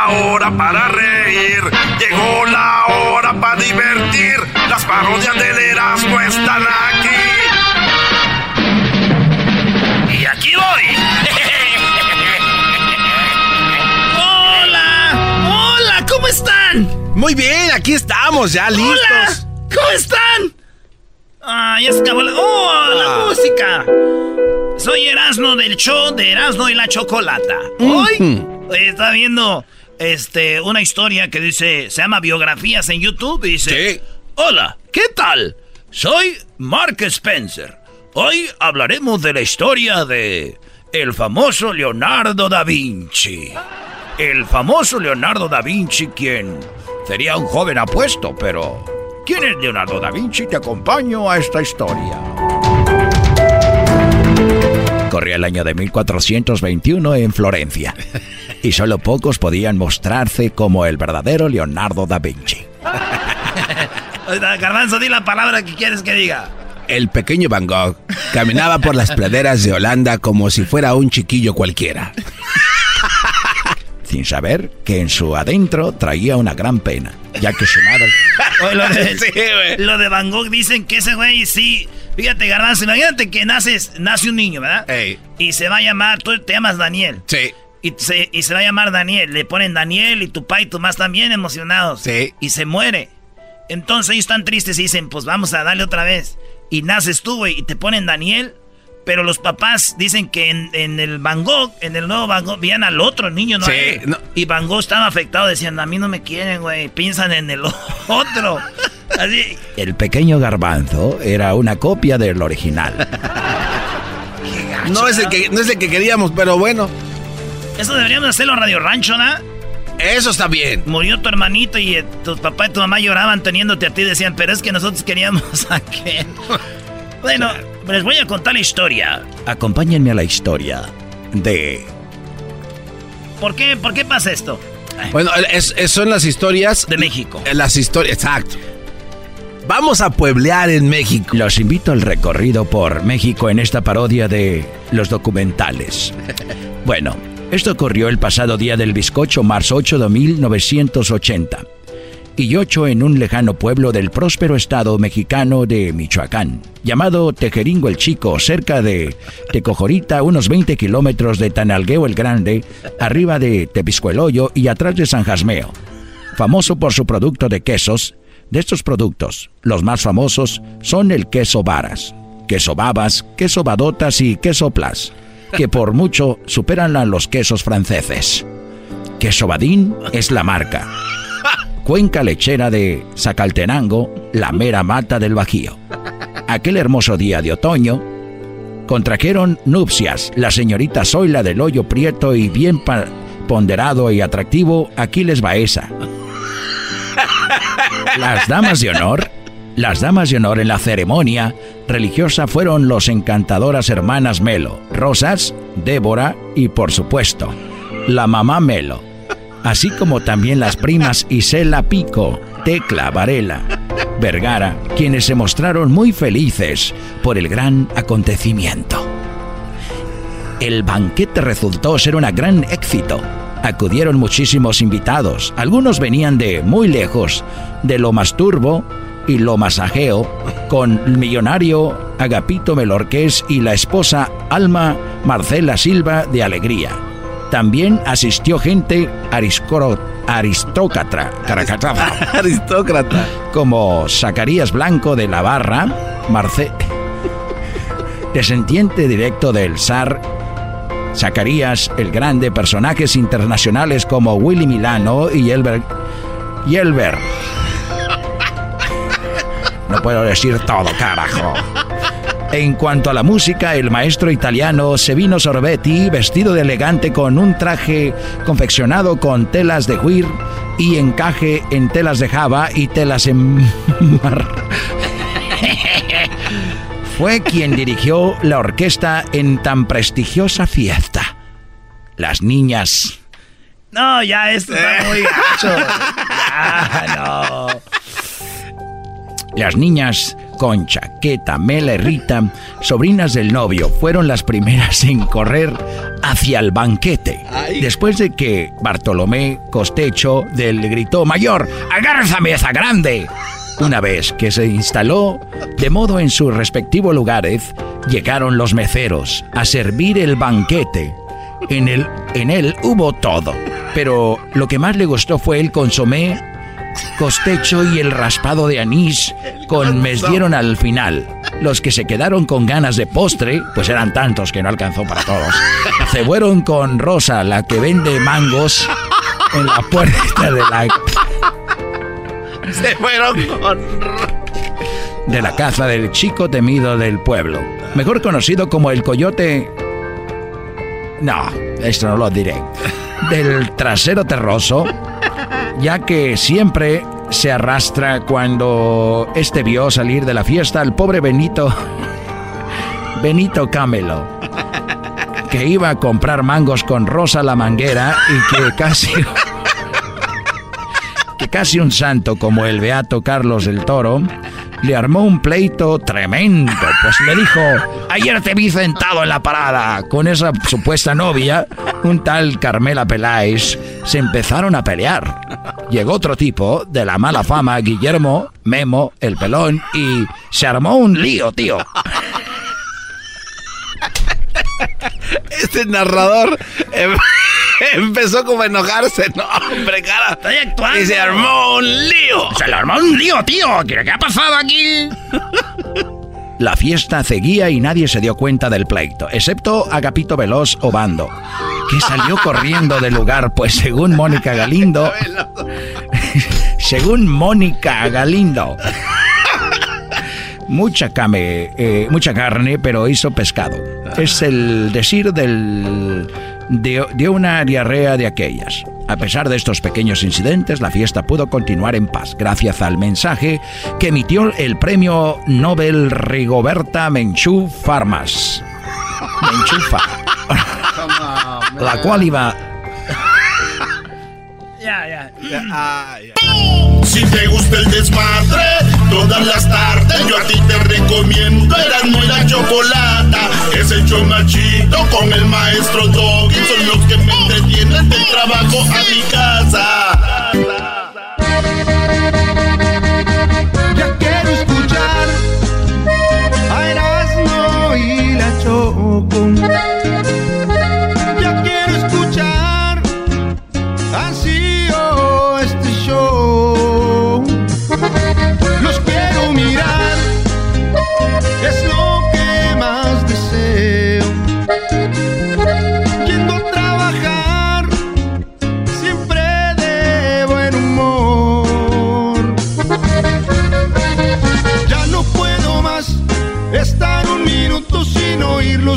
parodias del Erasmo están aquí. Y aquí voy. Hola, hola, ¿cómo están? Muy bien, aquí estamos, ya listos. Hola, ¿cómo están? Ah, ya se acabó la... ¡Oh, la Ah. música! Soy Erasno del show de Erasno y la Chocolata. Hoy estaba viendo este, una historia que dice, se llama Biografías en YouTube y dice, Hola, ¿qué tal? Soy Mark Spencer. Hoy hablaremos de la historia de el famoso Leonardo da Vinci. El famoso Leonardo da Vinci, quien sería un joven apuesto, pero ¿quién es Leonardo da Vinci? Te acompaño a esta historia. Corría el año de 1421 en Florencia, y solo pocos podían mostrarse como el verdadero Leonardo da Vinci. Garbanzo, di la palabra que quieres que diga. El pequeño Van Gogh caminaba por las praderas de Holanda como si fuera un chiquillo cualquiera. sin saber que en su adentro traía una gran pena, ya que su madre... Lo, de, Sí, güey. lo de Van Gogh dicen que ese güey sí. Fíjate, Garbanzo, imagínate que naces, nace un niño, ¿verdad? Y se va a llamar, tú te llamas Daniel. Sí. Y se, y se va a llamar Daniel. Le ponen Daniel y tu papá y tu mamá están bien emocionados. Sí. Y se muere. Entonces ellos están tristes y dicen, pues vamos a darle otra vez. Y naces tú, güey, y te ponen Daniel. Pero los papás dicen que en, en el Van Gogh, en el nuevo Van Gogh, veían al otro niño, ¿no? Sí, a no. Y Van Gogh estaba afectado, decían, a mí no me quieren, güey. Piensan en el otro. Así. El pequeño garbanzo era una copia del original. No es el que, no es el que queríamos, pero bueno. Eso deberíamos hacerlo en Radio Rancho, ¿no? Eso está bien. Murió tu hermanito y eh, tu papá y tu mamá lloraban teniéndote a ti. Decían, pero es que nosotros queríamos a Ken. bueno, les voy a contar la historia. Acompáñenme a la historia de... ¿Por qué, ¿Por qué pasa esto? Bueno, es, son las historias... De México. Las historias, exacto. Vamos a pueblear en México. Los invito al recorrido por México en esta parodia de los documentales. Bueno, esto ocurrió el pasado día del bizcocho, marzo 8 de 1980. Y 8 en un lejano pueblo del próspero estado mexicano de Michoacán, llamado Tejeringo el Chico, cerca de Tecojorita, unos 20 kilómetros de Tanalgueo el Grande, arriba de Tepiscueloyo y atrás de San Jasmeo. Famoso por su producto de quesos, de estos productos, los más famosos son el queso varas, queso babas, queso badotas y queso plas, que por mucho superan a los quesos franceses. Queso badín es la marca. Cuenca lechera de Zacaltenango, la mera mata del Bajío. Aquel hermoso día de otoño, contrajeron nupcias la señorita Zoila del Hoyo Prieto y bien ponderado y atractivo Aquiles Baeza las damas de honor, las damas de honor en la ceremonia religiosa fueron los encantadoras hermanas Melo, Rosas, Débora y por supuesto, la mamá Melo, así como también las primas Isela Pico, Tecla Varela, Vergara, quienes se mostraron muy felices por el gran acontecimiento. El banquete resultó ser un gran éxito acudieron muchísimos invitados. Algunos venían de muy lejos, de lo más turbo y lo masajeo, con el millonario Agapito Melorqués y la esposa Alma Marcela Silva de Alegría. También asistió gente aristócrata, aristócrata, como Zacarías Blanco de la Barra, Marce, descendiente directo del zar Zacarías el Grande, personajes internacionales como Willy Milano y Elber. Y Elber. No puedo decir todo, carajo. En cuanto a la música, el maestro italiano Sevino Sorbetti, vestido de elegante con un traje confeccionado con telas de huir y encaje en telas de java y telas en mar fue quien dirigió la orquesta en tan prestigiosa fiesta. Las niñas. No, ya esto está muy gacho. no. Las niñas Concha, Queta, Mela y Rita, sobrinas del novio, fueron las primeras en correr hacia el banquete. Después de que Bartolomé Costecho del gritó mayor, ¡agarra esa grande! Una vez que se instaló de modo en sus respectivos lugares, llegaron los meceros a servir el banquete. En, el, en él hubo todo, pero lo que más le gustó fue el consomé, costecho y el raspado de anís con mesdieron al final. Los que se quedaron con ganas de postre, pues eran tantos que no alcanzó para todos, se fueron con Rosa, la que vende mangos en la puerta de la Se fueron con... De la casa del chico temido del pueblo. Mejor conocido como el coyote... No, esto no lo diré. Del trasero terroso, ya que siempre se arrastra cuando este vio salir de la fiesta al pobre Benito... Benito Camelo que iba a comprar mangos con Rosa la Manguera y que casi que casi un santo como el beato Carlos del Toro le armó un pleito tremendo, pues le dijo, ayer te vi sentado en la parada con esa supuesta novia, un tal Carmela Peláez, se empezaron a pelear. Llegó otro tipo de la mala fama, Guillermo, Memo, el pelón, y se armó un lío, tío. Este narrador... Em, Empezó como a enojarse. No, hombre, cara. Estoy actuando. Y se armó un lío. Se le armó un lío, tío. ¿Qué ha pasado aquí? La fiesta seguía y nadie se dio cuenta del pleito, excepto Agapito Veloz Obando, que salió corriendo del lugar, pues según Mónica Galindo, según Mónica Galindo, mucha, came, eh, mucha carne, pero hizo pescado. Es el decir del de, una diarrea de aquellas. A pesar de estos pequeños incidentes, la fiesta pudo continuar en paz gracias al mensaje que emitió el premio Nobel Rigoberta Menchú Farmas. Menchufa. la cual iba ya, ya. Si te gusta el desmadre, todas las tardes yo a ti te recomiendo Eran muy la chocolata. Es el chomachito con el maestro Doggy. Son los que me entretienen del trabajo a mi casa. Ya quiero escuchar a Erasmo y la Choco.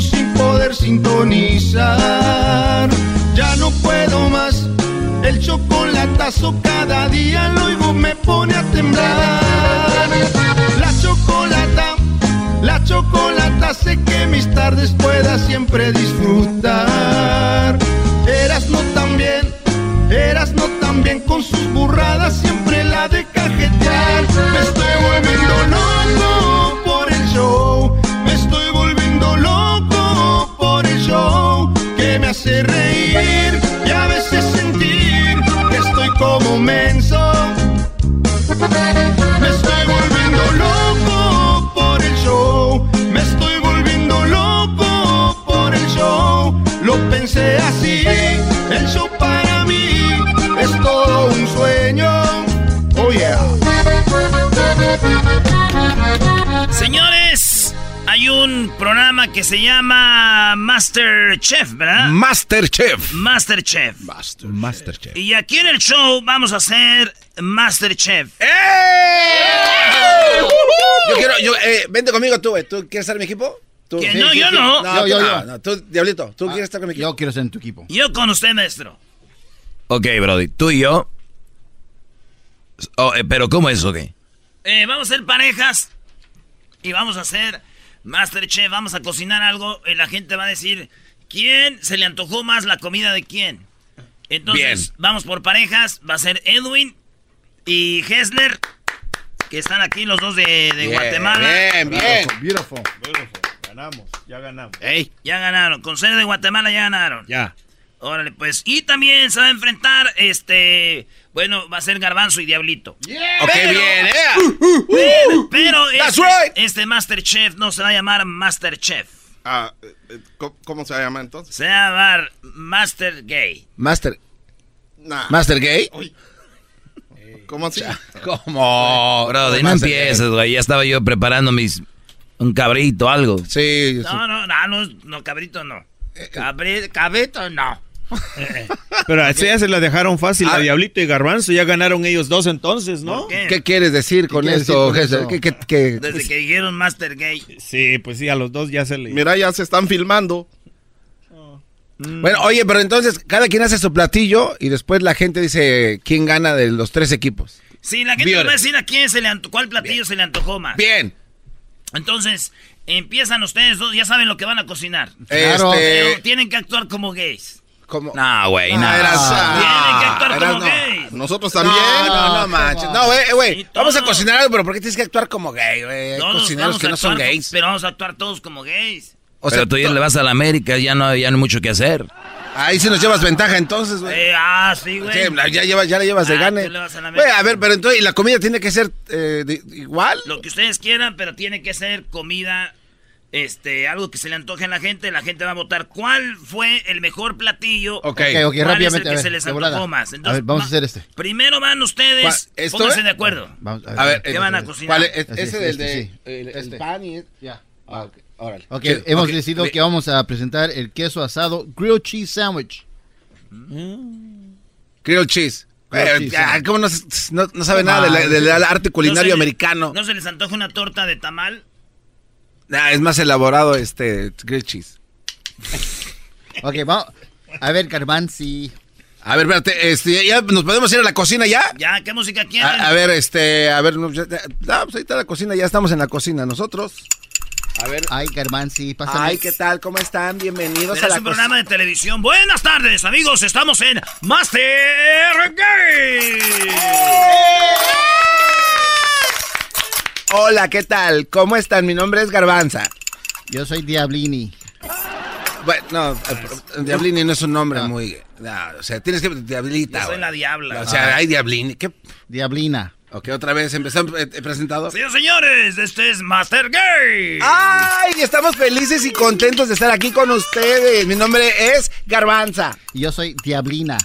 Sin poder sintonizar. Ya no puedo más, el chocolatazo cada día lo oigo me pone a temblar. La chocolata, la chocolata sé que mis tardes pueda siempre disfrutar. Eras no un programa que se llama Master Chef, ¿verdad? Master Chef. Master Chef. Master, Chef. Y aquí en el show vamos a hacer Master Chef. ¡Eh! Yo quiero, yo, eh, vente conmigo tú, ¿Tú quieres estar en mi equipo? ¿Tú? no, yo no. No, yo, yo, no, Tú, Diablito, ¿tú ah, quieres estar con mi equipo? Yo quiero estar en tu equipo. Yo con usted, maestro. Ok, Brody, tú y yo. Oh, eh, pero ¿cómo es, ok? Eh, vamos a ser parejas y vamos a hacer Masterchef, vamos a cocinar algo y la gente va a decir, ¿quién se le antojó más la comida de quién? Entonces, vamos por parejas, va a ser Edwin y Hessler, que están aquí los dos de, Guatemala. Bien, bien. Beautiful, beautiful. Ganamos, ya ganamos. ya ganaron, con ser de Guatemala ya ganaron. Ya. Órale, pues. Y también se va a enfrentar, este... Bueno, va a ser Garbanzo y Diablito. ok, bien, eh. Uh, uh, uh. Pero, este, este Masterchef no se va a llamar Masterchef. Ah, eh, ¿cómo se va a llamar entonces? Se va a llamar Master Gay. Master... ¿Master Gay? ¿Cómo así? ¿Cómo? Bro, no empieces, güey. Ya estaba yo preparando mis... Un cabrito, algo. Sí. No, no, no, no, no cabrito no. Eh, eh. cabrito no. Pero así ya se la dejaron fácil a ah. Diablito y Garbanzo. Ya ganaron ellos dos entonces, ¿no? Qué? quieres decir con esto, Desde que dijeron Master Gay. Sí, pues sí, a los dos ya se le... Mira, ya se están filmando. Mm. Bueno, oye, pero entonces cada quien hace su platillo y después la gente dice quién gana de los tres equipos. Sí, la gente va a decir a quién se le antojó, cuál platillo se le antojó más. Bien. Entonces, empiezan ustedes dos, ya saben lo que van a cocinar. Claro. Este, tienen que actuar como gays. Como... No, güey, no. Tienen que actuar como gay. Nosotros también. No, no, manches. No, güey, güey. Vamos a cocinar algo, pero ¿por qué tienes que actuar como gay, güey? Hay cocineros que no son gays. Pero vamos a actuar todos como gays. O sea, tú ya le vas a la América, ya no, ya no hay mucho que hacer. Ahí sí nos llevas ventaja entonces, güey. Eh, ah, sí, güey. ya, llevas, ya le llevas de ah, gane. Güey, a ver, pero entonces, ¿y la comida tiene que ser eh, igual? Lo que ustedes quieran, pero tiene que ser comida este, algo que se le antoje a la gente, la gente va a votar cuál fue el mejor platillo. Ok, ok, rápidamente. que se les antojó más. a ver, vamos a hacer este. Primero van ustedes, pónganse de acuerdo. a, ver, ¿qué van a cocinar? ¿Cuál es? Ese del de, sí. el, este. pan y... Ya. Ah, ok. Órale. Ok, hemos decidido que vamos a presentar el queso asado grilled cheese sandwich. Mm. Grilled cheese. ¿Cómo no, no, sabe nada del, arte culinario americano? ¿No se les antoja una torta de tamal? Ah, es más elaborado este grilled cheese. ok, vamos. A ver, Garbanzi. A ver, espérate, este, ¿ya nos podemos ir a la cocina ya? Ya, ¿qué música quieren? A, a ver, este, a ver, no, ya- no, pues ahí está la cocina, ya estamos en la cocina nosotros. A ver. Ay, Garbanzi, pásame. Ay, ¿qué tal? ¿Cómo están? Bienvenidos Pero a la es un programa de televisión. Buenas tardes, amigos. Estamos en Master Game. Hola, ¿qué tal? ¿Cómo están? Mi nombre es Garbanza. Yo soy Diablini. Bueno, no, eh, Diablini no es un nombre muy... no, o sea, tienes que... Diablita. Yo soy la diabla. O sea, hay Diablini. ¿Qué? Diablina. Ok, otra vez, empezamos, eh, he presentado. Señores, señores, este es Master Game. ¡Ay! Estamos felices y contentos de estar aquí con ustedes. Mi nombre es Garbanza. Y yo soy Diablina.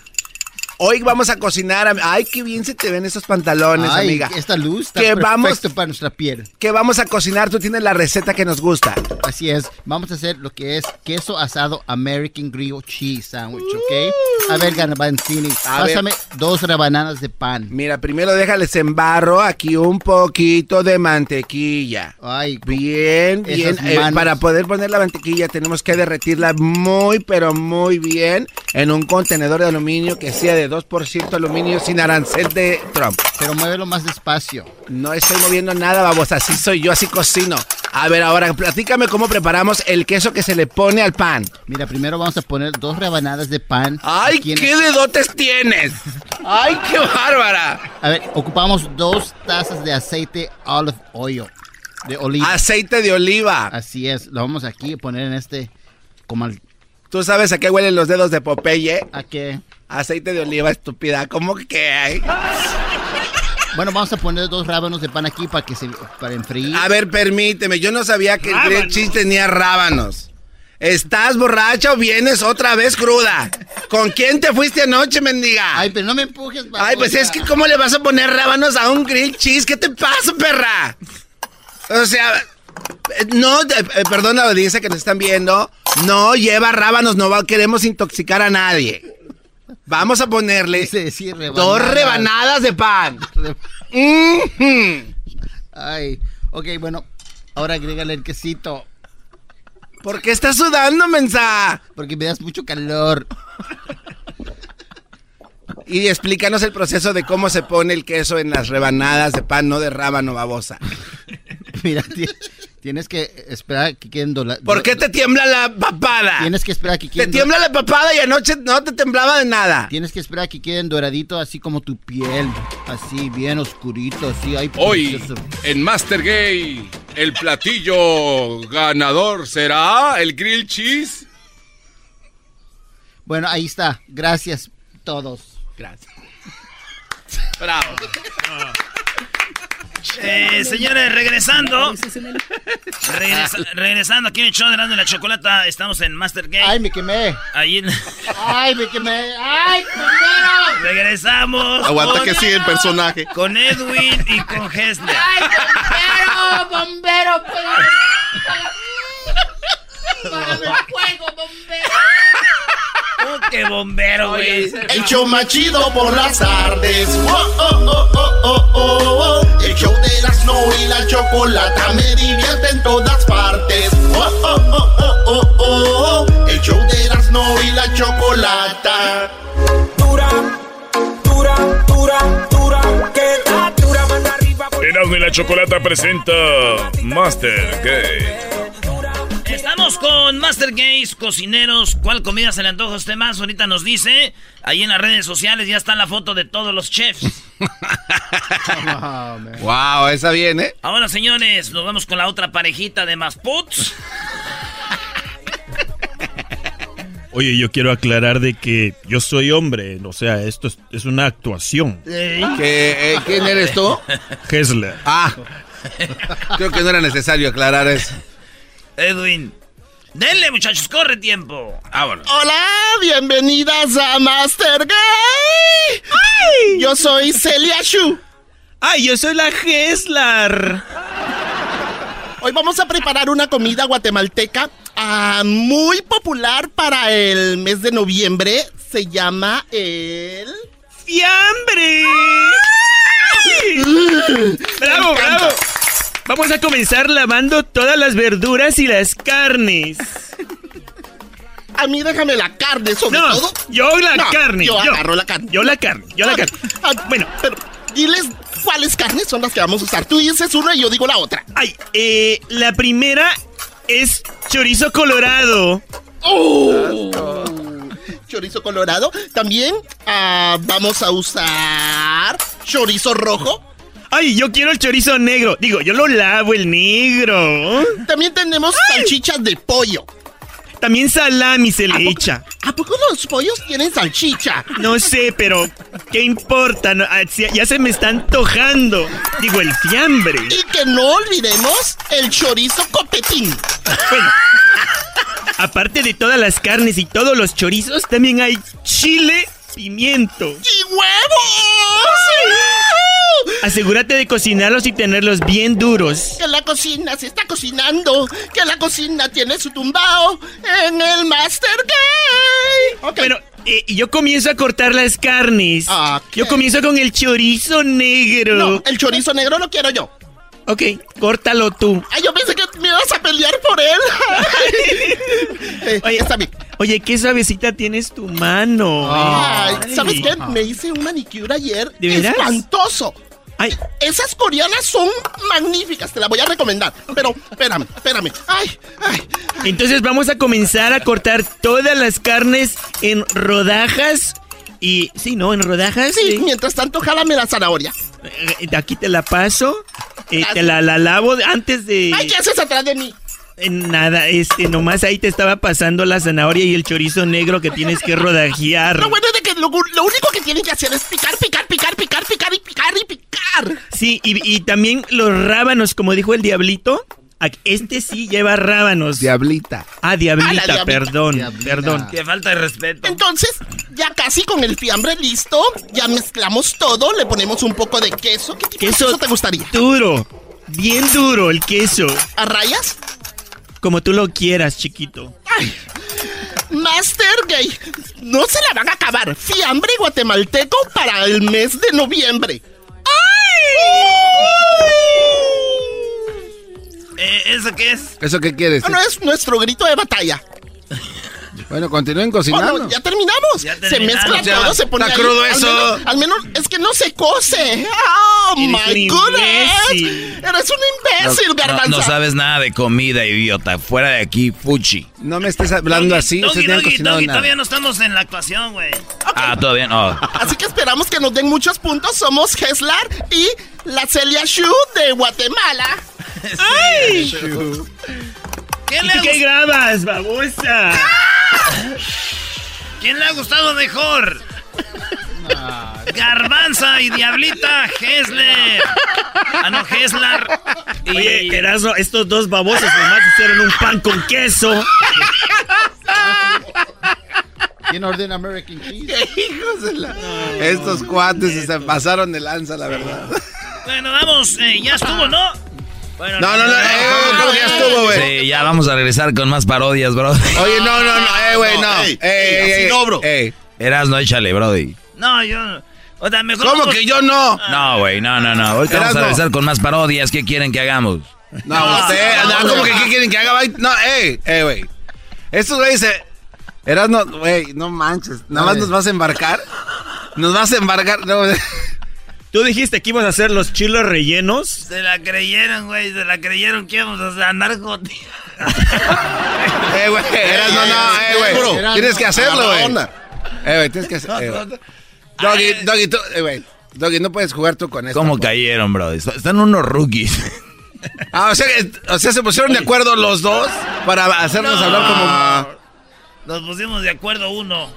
Hoy vamos a cocinar. Ay, qué bien se te ven esos pantalones, Ay, amiga. esta luz está que vamos, para nuestra piel. que vamos a cocinar. Tú tienes la receta que nos gusta. Así es. Vamos a hacer lo que es queso asado American Grilled Cheese Sandwich, ¿ok? A ver, Garbanzini, A ver. pásame dos rebanadas de pan. Mira, primero déjales embarro aquí un poquito de mantequilla. Ay, Bien, bien. Eh, para poder poner la mantequilla tenemos que derretirla muy, pero muy bien en un contenedor de aluminio que sea de 2% aluminio sin arancel de Trump. Pero muévelo más despacio. No estoy moviendo nada, babos. Así soy yo, así cocino. A ver, ahora platícame cómo preparamos el queso que se le pone al pan. Mira, primero vamos a poner dos rebanadas de pan. ¡Ay, qué dedotes tienes! ¡Ay, qué bárbara! A ver, ocupamos dos tazas de aceite olive oil. De oliva. Aceite de oliva. Así es. Lo vamos aquí a poner en este. Como al. ¿Tú sabes a qué huelen los dedos de Popeye? ¿A qué? Aceite de oliva, estúpida. ¿Cómo que hay? Bueno, vamos a poner dos rábanos de pan aquí para que se. para enfriar. A ver, permíteme. Yo no sabía que el grilled cheese tenía rábanos. ¿Estás borracha o vienes otra vez cruda? ¿Con quién te fuiste anoche, mendiga? Ay, pero no me empujes, Ay, pues es que ¿cómo le vas a poner rábanos a un grilled cheese? ¿Qué te pasa, perra? O sea, eh, no, eh, eh, perdón a la audiencia que nos están viendo. No lleva rábanos, no va- queremos intoxicar a nadie. Vamos a ponerle dos rebanadas de pan. Ay, ok, bueno. Ahora agrégale el quesito. ¿Por qué estás sudando, mensa? Porque me das mucho calor. Y explícanos el proceso de cómo se pone el queso en las rebanadas de pan, no de rábano babosa. Mira, tienes que esperar a que queden dorados. ¿Por qué te tiembla la papada? Tienes que esperar a que Te queden tiembla la papada y anoche no te temblaba de nada. Tienes que esperar a que queden doraditos, así como tu piel. Así, bien oscurito, así. Ay, Hoy, precioso. en Master Gay, el platillo ganador será el grill cheese. Bueno, ahí está. Gracias, todos. Gracias. Bravo. Eh, señores, regresando. Regresa- regresando aquí en el show de la Chocolata. Estamos en Master Game. Ay, me quemé. Ahí en- Ay, me quemé. Ay, primero. regresamos. Aguanta con- que sigue el personaje. Con Edwin y con Hesler. ¡Ay, bombero! ¡Bombero! ¡Págame el fuego, bombero! Oh, ¡Qué bombero, güey! El show más chido por las tardes. Oh, oh, oh, oh, oh, oh, oh. El show de Erasmo y la chocolata me divierte en todas partes. Oh, oh, oh, oh, oh, oh, oh. El show de Erasmo y la chocolata. Dura, dura, dura, dura, que dura, manda arriba. Erasmo y la Chocolata presenta Master Gay. Con Master Gays, cocineros. ¿Cuál comida se le antoja a usted más? Ahorita nos dice. Ahí en las redes sociales ya está la foto de todos los chefs. Wow, esa bien, ¿eh? Ahora, señores, nos vamos con la otra parejita de Masputs. Oye, yo quiero aclarar de que yo soy hombre, o sea, esto es, es una actuación. ¿Qué, eh, ¿Quién eres tú? Hessler. Ah, creo que no era necesario aclarar eso. Edwin. Denle, muchachos, corre tiempo. Vámonos. Hola, bienvenidas a Master Gay. Yo soy Celia Shu. ¡Ay, yo soy la Hessler! Hoy vamos a preparar una comida guatemalteca ah, muy popular para el mes de noviembre. Se llama el... ¡Fiambre! ¡Bravo, bravo! Vamos a comenzar lavando todas las verduras y las carnes. A mí déjame la carne, sobre No, todo. yo la No, carne. Yo agarro la carne. Yo la carne, yo la carne. ah, bueno, pero diles cuáles carnes son las que vamos a usar. Tú dices una y yo digo la otra. Ay, eh, la primera es chorizo colorado. Oh. Chorizo colorado. También ah, vamos a usar chorizo rojo. Ay, yo quiero el chorizo negro. Digo, yo lo lavo el negro. También tenemos salchichas de pollo. También salami se le echa. ¿A poco los pollos tienen salchicha? No sé, pero ¿qué importa? No, ah, ya se me está antojando. Digo, el fiambre. Y que no olvidemos el chorizo copetín. Bueno, aparte de todas las carnes y todos los chorizos, también hay chile, pimiento. ¡Y huevos! Asegúrate de cocinarlos y tenerlos bien duros. Que la cocina se está cocinando. Que la cocina tiene su tumbao en el Master Gay. Bueno, eh, yo comienzo a cortar las carnes. Yo comienzo con el chorizo negro. No, el chorizo negro lo quiero yo. Ok, córtalo tú. Ay, yo pensé que me ibas a pelear por él. Eh, Oye, está bien. Oye, qué suavecita tienes tu mano. Ay, ¿sabes qué? Me hice un manicure ayer. ¿De veras? Espantoso. Ay. Esas coreanas son magníficas, te las voy a recomendar. Pero, espérame, espérame. Ay, ay. Entonces vamos a comenzar a cortar todas las carnes en rodajas. Y, sí, ¿no? En rodajas. Sí, mientras tanto, jálame la zanahoria. Eh, de aquí te la paso. eh, te la, la lavo antes de... Ay, ¿qué haces atrás de mí? Eh, Nada, este, nomás ahí te estaba pasando la zanahoria y el chorizo negro que tienes que rodajear. Lo bueno es de que lo, lo único que tienen que hacer es picar, picar, picar, picar, picar y picar y picar. Sí, y, y también los rábanos, como dijo el diablito. Este sí lleva rábanos. Diablita. Ah, diablita, Ah, diablita. perdón, perdón. Qué falta de respeto. Entonces, ya casi con el fiambre listo, ya mezclamos todo, le ponemos un poco de queso. ¿Qué tipo de Queso te gustaría? Duro, bien duro el queso. ¿A rayas? Como tú lo quieras, chiquito. Master Gay, no se la van a acabar. Fiambre guatemalteco para el mes de noviembre. Eh, ¿Eso qué es? ¿Eso qué quieres? Bueno, es nuestro grito de batalla. Bueno, continúen cocinando. Bueno, ya terminamos. Ya se mezcla Ya, todo, se pone está ahí. crudo Al eso. menos- Al menos, es que no se cose. Oh Eres my goodness. imbécil. Eres un imbécil, No, garbanza. no sabes nada de comida, idiota. Fuera de aquí, fuchi. No me estés hablando así. Doggy, Ustedes no han Doggy, cocinado Doggy, nada. todavía no estamos en la actuación, güey. Ah, todavía no. Así que esperamos que nos den muchos puntos. Somos Heslar y la Celia Shu de Guatemala. ¡Ay! ¿Quién ¿Y le, tú ha qué grabas, babosa? ¿Quién le ha gustado mejor? Garbanza y Diablita Hesler. Ah, no, Heslar. Y... Oye, Erasmo, estos dos babosos nomás hicieron un pan con queso. ¿Quién ordena American Cheese? Hijos de la- Estos cuates se pasaron de lanza, la verdad. Bueno, vamos, eh, ya estuvo, ¿no? Bueno, No, no, no, eh, ¿cómo que ya estuvo, güey? Sí, ya vamos a regresar con más parodias, bro. Oye, no, no, no, eh, güey, no. ey, Ey, ey, ey, así ey, no, bro. ey. Erasno, échale, brody. No, yo. O sea, mejor. ¿Cómo vamos- que yo no? No, güey, no, no, no. Ahorita vamos a regresar con más parodias. ¿Qué quieren que hagamos? No, usted, no, ¿cómo que qué quieren que haga? No, ey, ey, güey. Estos güeyes se... Eras no, güey, no manches. Nada más nos vas a embarcar. Nos vas a embarcar. No, ¿Tú dijiste que ibas a hacer los chilos rellenos? Se la creyeron, güey. Se la creyeron que íbamos a andar con. eh, güey, eras no, no, eh, güey. Tienes que hacerlo, güey. Eh, güey, tienes que hacerlo. Eh. Doggy, Doggy, tú, eh, güey. Doggy, no puedes jugar tú con esto. ¿Cómo cayeron, bro? Están unos rookies. Ah, o sea, o sea, se pusieron de acuerdo los dos para hacernos No. hablar como. Nos pusimos de acuerdo uno.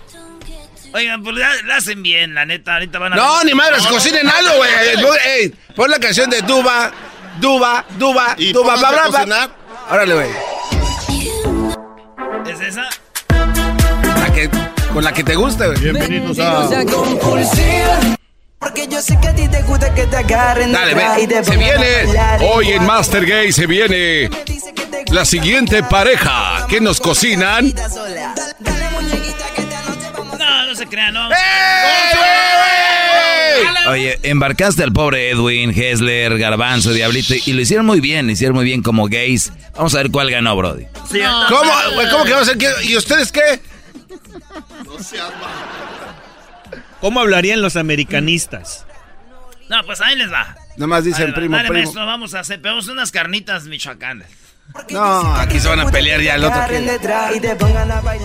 Oigan, pues la, la hacen bien, la neta. Ahorita van a. No, ni madres, No, cocinen no, algo, güey. no, no. Pon- ey, Pon la canción de Duba, Duba, Duba, Y Duba, bla, a bla, cocinar. bla. Órale, güey. ¿Es esa? La que, con la que te guste, güey. Bienvenidos compulsiva, Porque yo sé que a ti te gusta que te agarren Dale, ve. Se a viene, hoy en Master Gay se viene la siguiente pareja que nos cocinan. No se crean, no. Oye, embarcaste al pobre Edwin, Hessler, Garbanzo, Diablito y lo hicieron muy bien, lo hicieron muy bien como gays. Vamos a ver cuál ganó, Brody. ¿Cómo, güey, ¿Cómo que va a ser? que- ¿Y ustedes qué? No seas ¿Cómo hablarían los americanistas? No, pues ahí les va. Nomás dicen primo, dale, primo. maestro, vamos a hacer, pegamos unas carnitas michoacanas. No, aquí se van a pelear ya el otro que...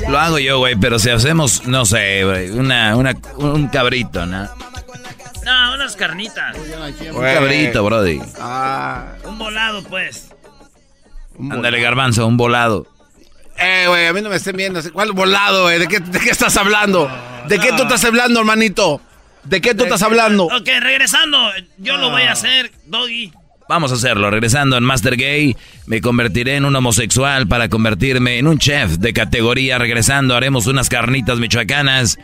Lo hago yo, güey, pero si hacemos, no sé, güey, una, una, un cabrito, ¿no? No, unas carnitas. Un cabrito, brody. Ah. Un volado, pues. Ándale, garbanzo, un volado. Eh, güey, a mí no me estén viendo. ¿Cuál volado, güey? ¿De qué, ¿De qué estás hablando? ¿De qué tú estás hablando, hermanito? ¿De qué tú estás hablando? Ok, regresando, yo lo voy a hacer, Doggy. Vamos a hacerlo. Regresando en Master Gay, me convertiré en un homosexual para convertirme en un chef de categoría. Regresando, haremos unas carnitas michoacanas.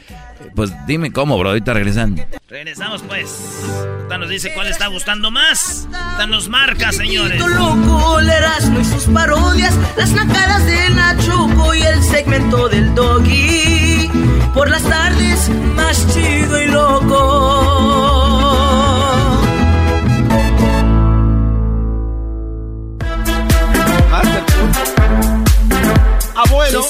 Pues dime cómo, bro, ahorita regresando. Regresamos, pues. Ahorita nos dice cuál está gustando más. Ahorita nos marca, señores. loco, el Erasmo y sus parodias, las nacadas de Nachoco y el segmento del Doggy. Por las tardes, más chido y loco. Abuelo.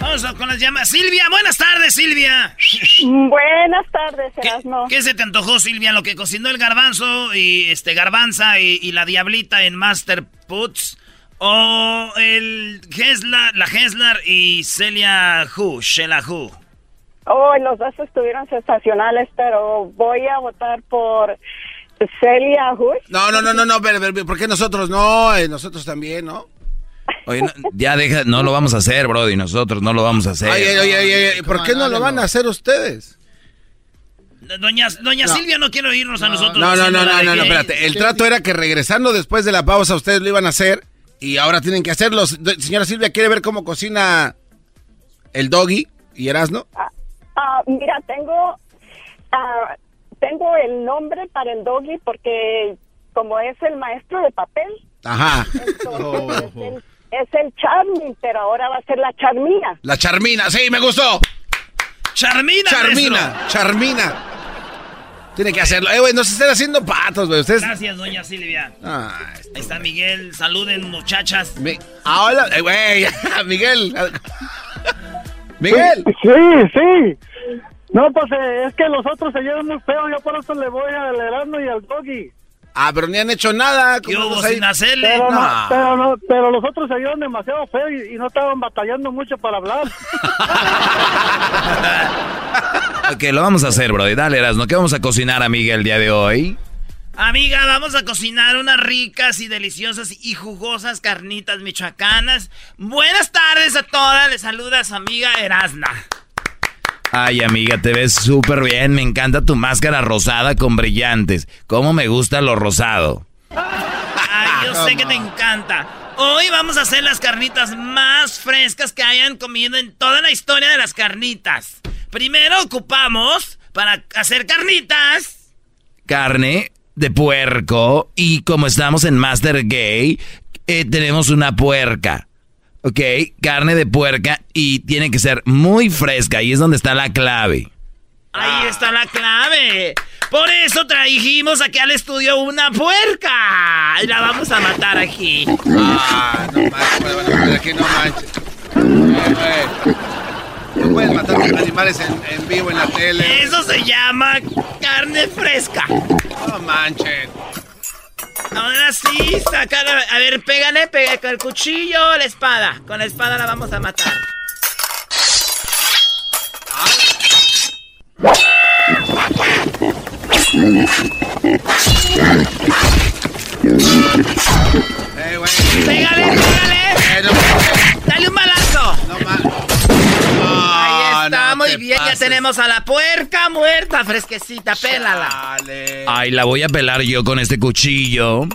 Vamos con las llamas. Silvia, buenas tardes, Silvia. Buenas tardes, ¿Qué, Erasmo. qué se te antojó, Silvia? Lo que cocinó el garbanzo y este garbanza y, y la diablita en Master Puts. O el Heslar, la Heslar y Celia Hu, Sheila Hu. Oh, los dos estuvieron sensacionales, pero voy a votar por Celia Hush. No, no, no, no, no, pero, pero, ¿por qué nosotros no? Eh, nosotros también, ¿no? Oye, no, ya deja, no lo vamos a hacer, brody. Nosotros no lo vamos a hacer. Oye, oye, oye, oye, ¿por qué no lo van a hacer ustedes? Doña, doña No. Silvia no quiere oírnos a nosotros. No, no, no, no, no, no, espérate. El trato era que regresando después de la pausa ustedes lo iban a hacer y ahora tienen que hacerlo. Señora Silvia, ¿quiere ver cómo cocina el doggy y Erasno? Ah, mira, tengo, ah, tengo el nombre para el doggy porque como es el maestro de papel, Ajá. entonces es, el, es el Charmin, pero ahora va a ser la Charmina. La Charmina, sí, me gustó. Charmina, Charmina, maestro. Charmina. Tiene que hacerlo. Eh, güey, no se estén haciendo patos, güey. Ustedes. Gracias, doña Silvia. Ah, Ahí está Miguel. Saluden, muchachas. ah, hola, eh, güey, Miguel. Miguel. Sí, sí. No, pues eh, es que los otros se llevan muy feo, yo por eso le voy al Erasmo y al Doggy. Ah, pero ni han hecho nada. ¿cómo Yo sin hacerle. Pero, no, No. pero, no, pero los otros se llevan demasiado feo y, y no estaban batallando mucho para hablar. Ok, lo vamos a hacer, brody. Dale, Erasno. ¿Qué vamos a cocinar, amiga, el día de hoy? Amiga, vamos a cocinar unas ricas y deliciosas y jugosas carnitas michoacanas. Buenas tardes a todas. Les saluda su amiga Erasna. Ay, amiga, te ves súper bien. Me encanta tu máscara rosada con brillantes. ¿Cómo me gusta lo rosado? Ay, yo sé que te encanta. Hoy vamos a hacer las carnitas más frescas que hayan comido en toda la historia de las carnitas. Primero ocupamos para hacer carnitas. Carne de puerco. Y como estamos en Master Gay, eh, tenemos una puerca. ¿Ok? Carne de puerca y tiene que ser muy fresca. Ahí es donde está la clave. Ahí está la clave. Por eso trajimos aquí al estudio una puerca. Y la vamos a matar aquí. Ah, no manches, aquí, no manches. Eh. No puedes matar animales en, en vivo en la tele. Eso se llama carne fresca. No manches. Ahora sí, saca la- A ver, pégale, pega con el cuchillo o la espada. Con la espada la vamos a matar. Eh. ¡Pégale, pégale! Eh, no, ¡Dale un balazo! Está, muy te bien. pases. Ya tenemos a la puerca muerta, fresquecita. Pélala. Dale. Ay, la voy a pelar yo con este cuchillo.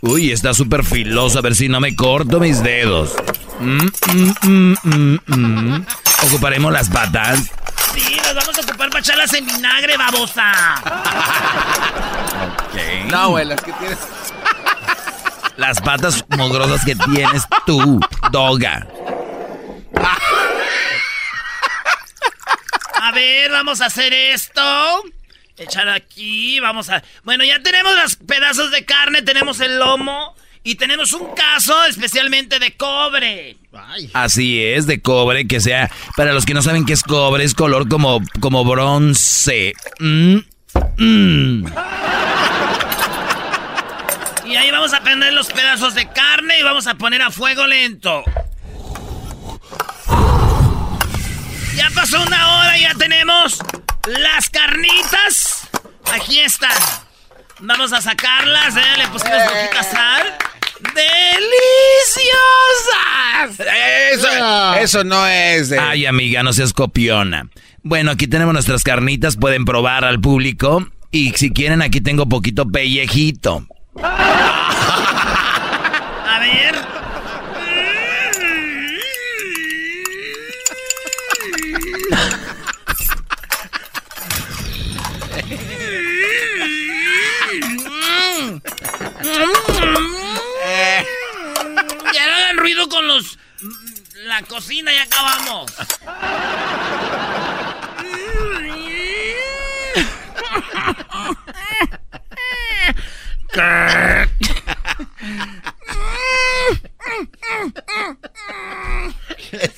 Uy, está súper filoso. A ver si no me corto mis dedos. Mm, mm, mm, mm, mm. Ocuparemos las patas. Sí, nos vamos a ocupar para echarlas en vinagre, babosa. Ok. No, güey, las que tienes. Las patas mugrosas que tienes tú, doga. A ver, vamos a hacer esto. Echar aquí, vamos a... Bueno, ya tenemos los pedazos de carne, tenemos el lomo Y tenemos un caso especialmente de cobre. Así es, de cobre, que sea, para los que no saben qué es cobre, es color como, como bronce. Mm, mm. Y ahí vamos a prender los pedazos de carne y vamos a poner a fuego lento. Ya pasó una hora y ya tenemos las carnitas. Aquí están. Vamos a sacarlas, ¿eh? Le pusimos poquita sal. ¡Deliciosas! Eso, eso no es de... Ay, amiga, no seas copiona. Bueno, aquí tenemos nuestras carnitas, pueden probar al público. Y si quieren, aquí tengo poquito pellejito. A ver. Ya no hagan ruido con los. La cocina, ya acabamos.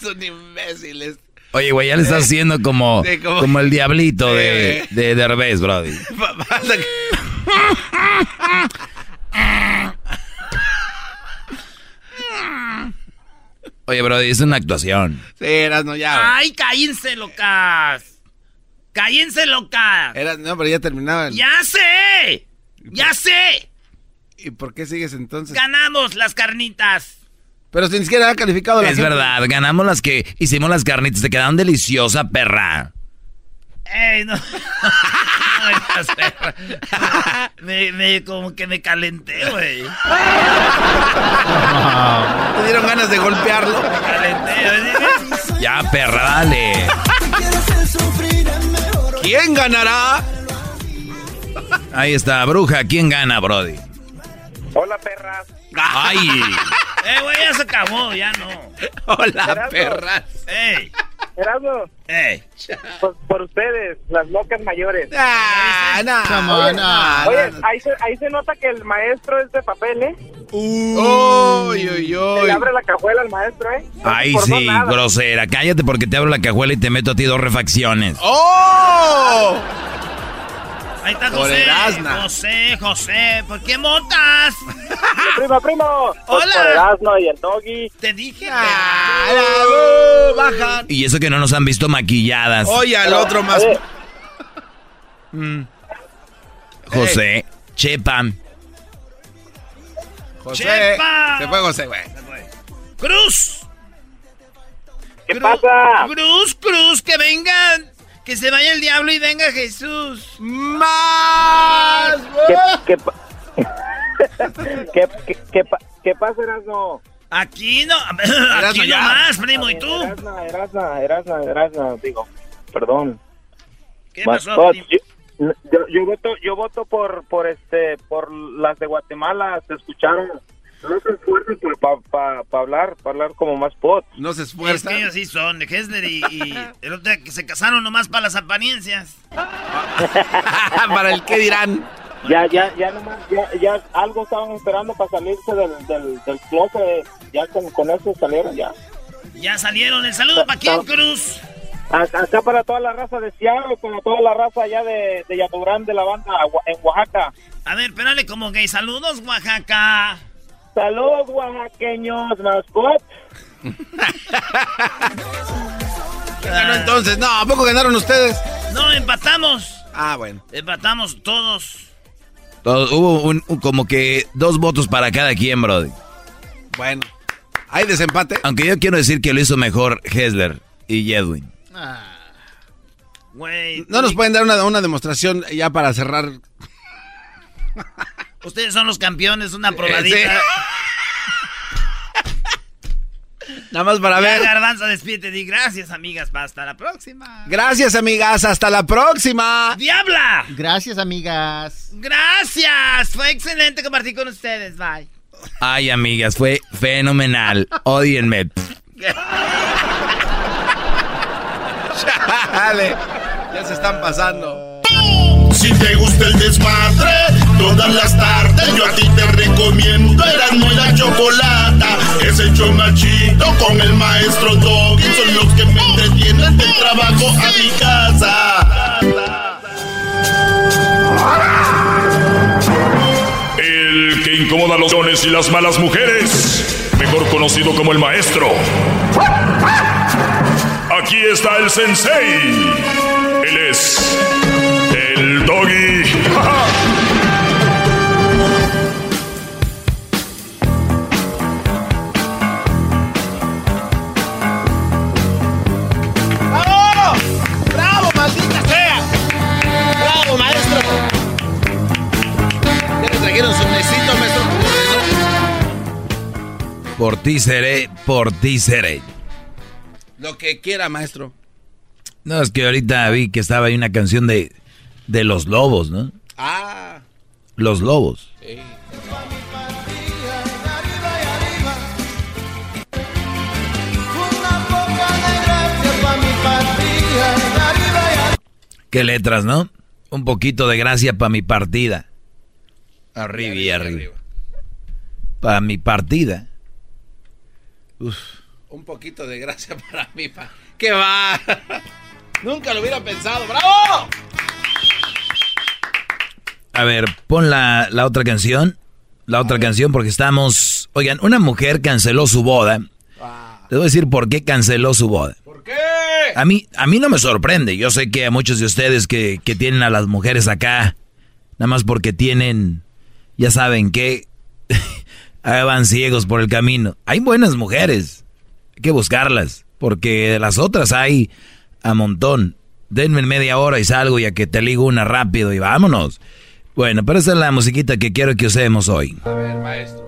Son imbéciles. Oye, güey, ya le estás haciendo como, Sí, como- como el diablito Sí, de, de Derbez, brody. Oye, brody, es una actuación. Sí, eras no ya. ¡Ay, cállense, locas! ¡Cállense, locas! Eras, no, pero ya terminaban. ¡Ya sé! ¡Ya sé! ¿Y por qué sigues entonces? ¡Ganamos las carnitas! Pero si ni siquiera ha calificado la Es gente. verdad, ganamos las que hicimos las carnitas, te quedaron deliciosas, perra. ¡Ey, no! Me me, como que me calenté, güey. Te dieron ganas de golpearlo. Me calenté. Ya, perra, dale. ¿Quién ganará? Ahí está, bruja, ¿quién gana, brody? Hola, perras. Ay, Eh, güey, ya se acabó, ya no. Hola, perras. ¡Ey! Erasmo, ¡Ey! por, por ustedes, las locas mayores. Ah, no. Come Oye, on, no, oye, no, no. Ahí, se, ahí se nota que el maestro es de papel, ¿eh? Uy, uy, uy. le abre la cajuela al maestro, ¿eh? Ay, por sí, grosera. Cállate porque te abro la cajuela y te meto a ti dos refacciones. ¡Oh! Ahí está Por José. José, José, ¿por qué motas? Primo, primo. Pues Hola. Por Erasmo y el doggy. Te dije. Ah, la- uh, bajan. Y eso que no nos han visto maquilladas. Oye, al otro más. Mm. José, Chepa. José. Chepa. Se fue José, güey. ¡Cruz! ¿Qué Cruz, pasa? Cruz, Cruz, que vengan. Que se vaya el diablo y venga Jesús. ¡Más! ¿Qué, qué, pa- ¿Qué, qué, qué, pa- qué pasa, Erasmo? Aquí no. Aquí ya. no más, primo. ¿Y tú? Erasna, Erasna, Erasna, Erasna, digo, perdón. ¿Qué Más- pasó, primo? yo, yo, yo voto, yo voto por, por este, por las de Guatemala, se escucharon. No se esfuerzan para pa, pa hablar, para hablar como más pot. No se Es esfuerza. que ellos sí son de Hessler y, y el otro día que se casaron nomás para las apariencias. Para el que dirán. Ya, ya, ya nomás, ya, ya algo estaban esperando para salirse del, del, del closet. Ya con, con eso salieron ya. Ya salieron. ¿El saludo para quién, Cruz? Acá para toda la raza de Seattle, para toda la raza allá de, de Yaturán de la banda en Oaxaca. A ver, espérale como gay. Saludos, Oaxaca. Saludos oaxaqueños, mascot. ¿Quién ganó entonces? No, ¿a poco ganaron ustedes? No, empatamos. Ah, bueno. Empatamos todos. Todo- hubo un- un- como que dos votos para cada quien, brody. Bueno. ¿Hay desempate? Aunque yo quiero decir que lo hizo mejor Hessler y Edwin. Güey. ¿No nos pueden dar una, una demostración ya para cerrar? Ustedes son los campeones, una probadita. sí. Nada más para Ya, ver. Garbanzo, despídete. Di gracias, amigas. Hasta la próxima. Gracias, amigas. Hasta la próxima. ¡Diabla! Gracias, amigas. Gracias. Fue excelente compartir con ustedes. Bye. Ay, amigas, fue fenomenal. Odienme. Chale. Ya se están pasando. Te gusta el desmadre, Todas las tardes yo a ti te recomiendo Eran muy la chocolata Ese show machito con el maestro Doggy Son los que me entretienen del trabajo a mi casa. El que incomoda a los dones y las malas mujeres Mejor conocido como el maestro. Aquí está el sensei. Él es Por ti seré, por ti seré. Lo que quiera, maestro. No, es que ahorita vi que estaba ahí una canción de, de los lobos, ¿no? Ah. Los lobos. Sí. Qué letras, ¿no? Un poquito de gracia para mi partida. Arriba y arriba. Para mi partida. Uf. Un poquito de gracia para mí. Pa. ¡Qué va! Nunca lo hubiera pensado. ¡Bravo! A ver, pon la, la otra canción. La otra canción porque estamos... Oigan, una mujer canceló su boda. Les voy a decir por qué canceló su boda. ¿Por qué? A mí, a mí no me sorprende. Yo sé que a muchos de ustedes que, que tienen a las mujeres acá, nada más porque tienen, ya saben que, van ciegos por el camino. Hay buenas mujeres. Hay que buscarlas. Porque las otras hay a montón. Denme media hora y salgo ya que te ligo una rápido y vámonos. Bueno, pero esa es la musiquita que quiero que usemos hoy. A ver, maestro.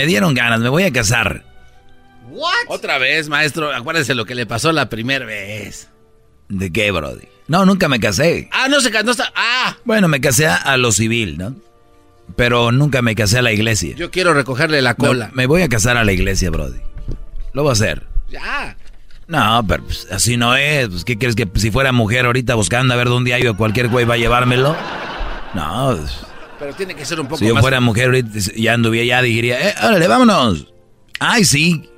Me dieron ganas, me voy a casar. Otra vez, maestro. Acuérdese lo que le pasó la primera vez. ¿De qué, Brody? No, nunca me casé. Ah, no se casó. Ah. Bueno, me casé a lo civil, ¿no? Pero nunca me casé a la iglesia. Yo quiero recogerle la cola. No, me voy a casar a la iglesia, Brody. Lo voy a hacer. Ya. No, pero pues, así no es. Pues, ¿Qué quieres que si fuera mujer ahorita buscando a ver dónde hay o cualquier güey va a llevármelo? No. pues, Pero tiene que ser un poco si yo más. fuera mujer ahorita ya anduviera, ya diría, eh, órale, vámonos. Ay, sí.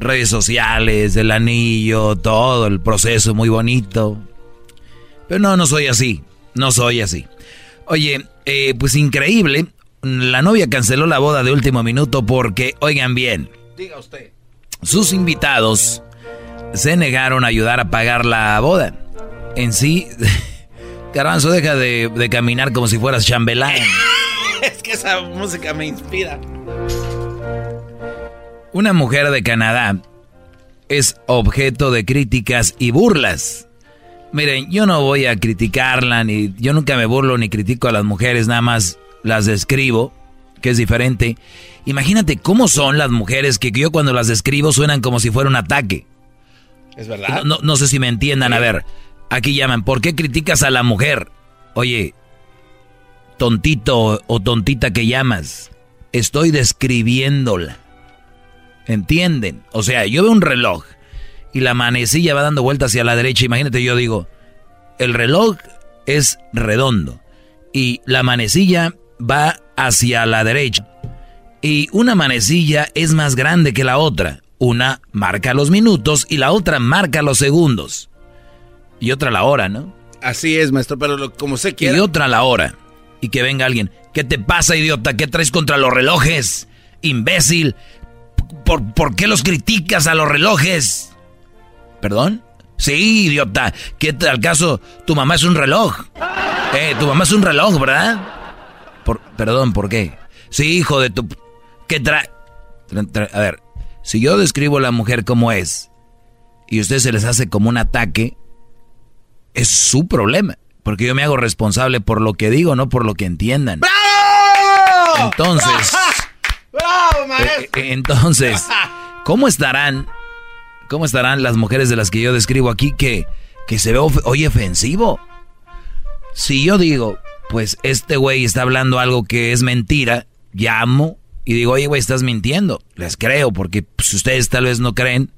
Redes sociales, el anillo, todo, el proceso muy bonito. Pero no, no soy así. No soy así. Oye, eh, pues increíble. La novia canceló la boda de último minuto porque, oigan bien, Diga usted. sus invitados se negaron a ayudar a pagar la boda. En sí, Garbanzo, deja de, de caminar como si fueras chambelán. es que esa música me inspira. Una mujer de Canadá es objeto de críticas y burlas. Miren, yo no voy a criticarla, ni yo nunca me burlo ni critico a las mujeres, nada más las describo, que es diferente. Imagínate cómo son las mujeres que yo cuando las describo suenan como si fuera un ataque. ¿Es verdad? No, no sé si me entiendan. A ver, aquí llaman, ¿por qué criticas a la mujer? Oye, tontito o tontita que llamas, estoy describiéndola. ¿Entienden? O sea, yo veo un reloj y la manecilla va dando vueltas hacia la derecha. Imagínate, yo digo, el reloj es redondo y la manecilla va hacia la derecha. Y una manecilla es más grande que la otra. Una marca los minutos y la otra marca los segundos. Y otra la hora, ¿no? Así es, maestro, pero lo- como se Y quiera. otra la hora. Y que venga alguien. ¿Qué te pasa, idiota? ¿Qué traes contra los relojes? Imbécil. ¿Por, por qué los criticas a los relojes? ¿Perdón? Sí, idiota. ¿Qué tal caso? Tu mamá es un reloj. Eh, tu mamá es un reloj, ¿verdad? Por, perdón, ¿por qué? Sí, hijo de tu... ¿Qué trae? A ver, si yo describo a la mujer como es y a usted se les hace como un ataque, es su problema. Porque yo me hago responsable por lo que digo, no por lo que entiendan. ¡Bravo! Entonces... ¡Bravo, eh, maestro! eh, entonces, ¿cómo estarán? ¿Cómo estarán las mujeres de las que yo describo aquí que, que se ve hoy ofensivo? Si yo digo, pues este güey está hablando algo que es mentira, llamo y digo, oye güey, estás mintiendo. Les creo, porque si ustedes tal vez no creen,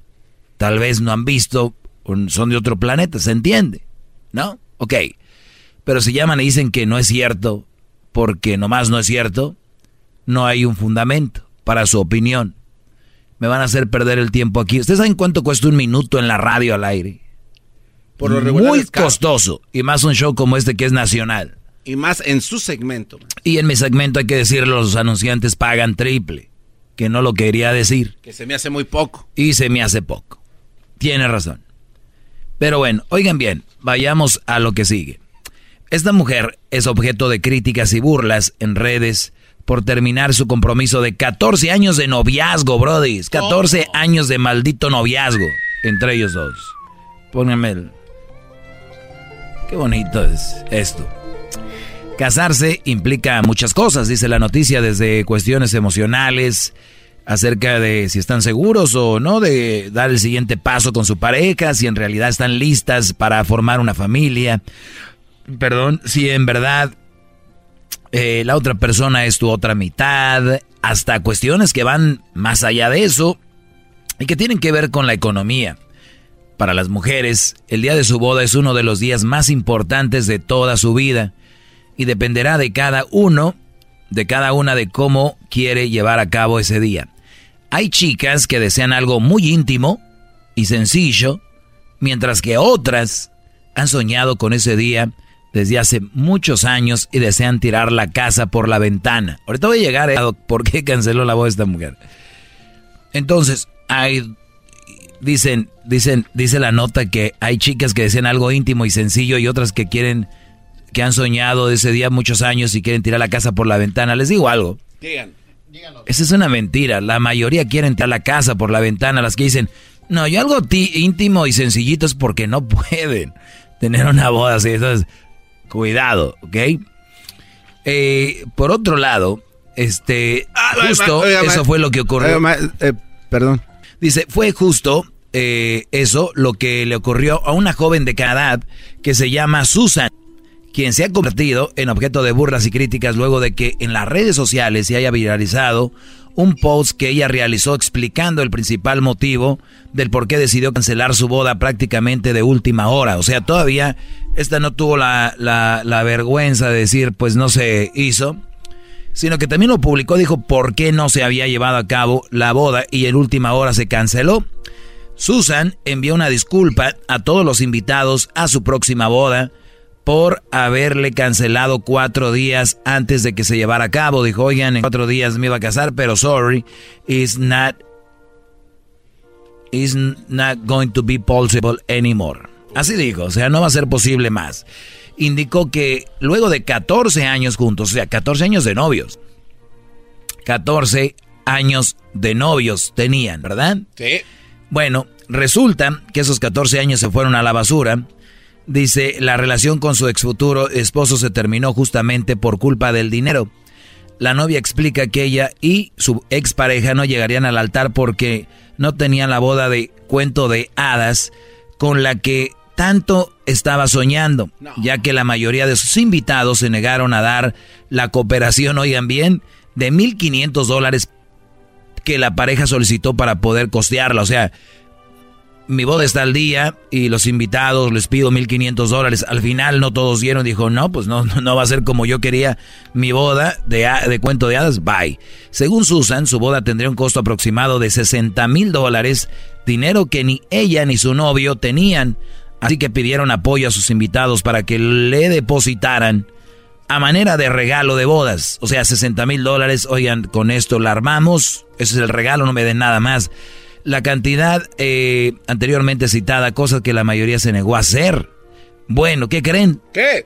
tal vez no han visto, son de otro planeta, ¿se entiende? ¿No? Ok. Pero si llaman y dicen que no es cierto, porque nomás no es cierto, no hay un fundamento para su opinión. Me van a hacer perder el tiempo aquí. ¿Ustedes saben cuánto cuesta un minuto en la radio al aire? Por lo regular Muy costoso. Y más un show como este que es nacional. Y más en su segmento. Y en mi segmento hay que decirlo, los anunciantes pagan triple. Que no lo quería decir. Que se me hace muy poco. Y se me hace poco. Tiene razón. Pero bueno, oigan bien, vayamos a lo que sigue. Esta mujer es objeto de críticas y burlas en redes por terminar su compromiso de 14 años de noviazgo, brodis. 14 años de maldito noviazgo entre ellos dos. Pónganme el... Qué bonito es esto. Casarse implica muchas cosas, dice la noticia, desde cuestiones emocionales, acerca de si están seguros o no de dar el siguiente paso con su pareja, si en realidad están listas para formar una familia, perdón, si en verdad eh, la otra persona es tu otra mitad, hasta cuestiones que van más allá de eso y que tienen que ver con la economía. Para las mujeres, el día de su boda es uno de los días más importantes de toda su vida y dependerá de cada uno, de cada una de cómo quiere llevar a cabo ese día. Hay chicas que desean algo muy íntimo y sencillo, mientras que otras han soñado con ese día desde hace muchos años y desean tirar la casa por la ventana. Ahorita voy a llegar a por qué canceló la voz esta mujer. Entonces, hay dicen, dicen, dice la nota que hay chicas que desean algo íntimo y sencillo y otras que quieren, que han soñado de ese día muchos años y quieren tirar la casa por la ventana. Les digo algo. Esa es una mentira. La mayoría quieren tirar la casa por la ventana. Las que dicen, no, yo algo ti- íntimo y sencillito es porque no pueden tener una boda así. Entonces, cuidado, ¿ok? Eh, por otro lado, este, justo, oiga, ma- eso fue lo que ocurrió. oiga, ma- eh, perdón. Dice, fue justo eh, eso lo que le ocurrió a una joven de cada edad que se llama Susan, quien se ha convertido en objeto de burlas y críticas luego de que en las redes sociales se haya viralizado un post que ella realizó explicando el principal motivo del por qué decidió cancelar su boda prácticamente de última hora. O sea, todavía esta no tuvo la, la- vergüenza de decir, pues no se hizo sino que también lo publicó, dijo por qué no se había llevado a cabo la boda y en última hora se canceló. Susan envió una disculpa a todos los invitados a su próxima boda por haberle cancelado cuatro días antes de que se llevara a cabo. Dijo, oigan, en cuatro días me iba a casar, pero sorry, it's not, it's not going to be possible anymore. Así dijo, o sea, no va a ser posible más. Indicó que luego de 14 años juntos, o sea, 14 años de novios, 14 años de novios tenían, ¿verdad? Sí. Bueno, resulta que esos 14 años se fueron a la basura. Dice, la relación con su ex futuro esposo se terminó justamente por culpa del dinero. La novia explica que ella y su expareja no llegarían al altar porque no tenían la boda de cuento de hadas con la que tanto estaba soñando, ya que la mayoría de sus invitados se negaron a dar la cooperación, oigan bien, de 1.500 dólares que la pareja solicitó para poder costearla. O sea, mi boda está al día y los invitados les pido 1.500 dólares. Al final no todos dieron, dijo, no, pues no, no, va a ser como yo quería mi boda de, de cuento de hadas, bye. Según Susan, su boda tendría un costo aproximado de 60 mil dólares, dinero que ni ella ni su novio tenían. Así que pidieron apoyo a sus invitados para que le depositaran a manera de regalo de bodas. O sea, 60 mil dólares. Oigan, con esto la armamos. Ese es el regalo, no me den nada más. La cantidad eh, anteriormente citada, cosas que la mayoría se negó a hacer. Bueno, ¿qué creen? ¿Qué?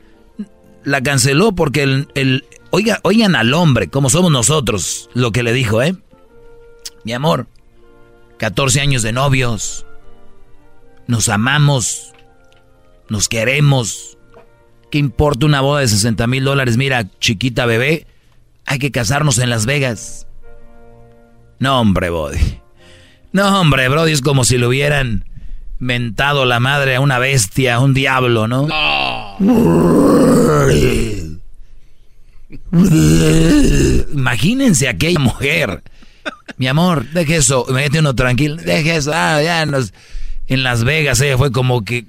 La canceló porque el, el- Oiga, oigan al hombre, como somos nosotros, lo que le dijo, ¿eh? Mi amor, 14 años de novios, nos amamos, nos queremos. ¿Qué importa una boda de 60 mil dólares? Mira, chiquita bebé, hay que casarnos en Las Vegas. No, hombre, Brody. No, hombre, Brody, es como si le hubieran mentado la madre a una bestia, a un diablo, ¿no? Imagínense aquella mujer. Mi amor, deje eso, mete uno tranquilo, deje eso, ah, ya en Las Vegas ella fue como que...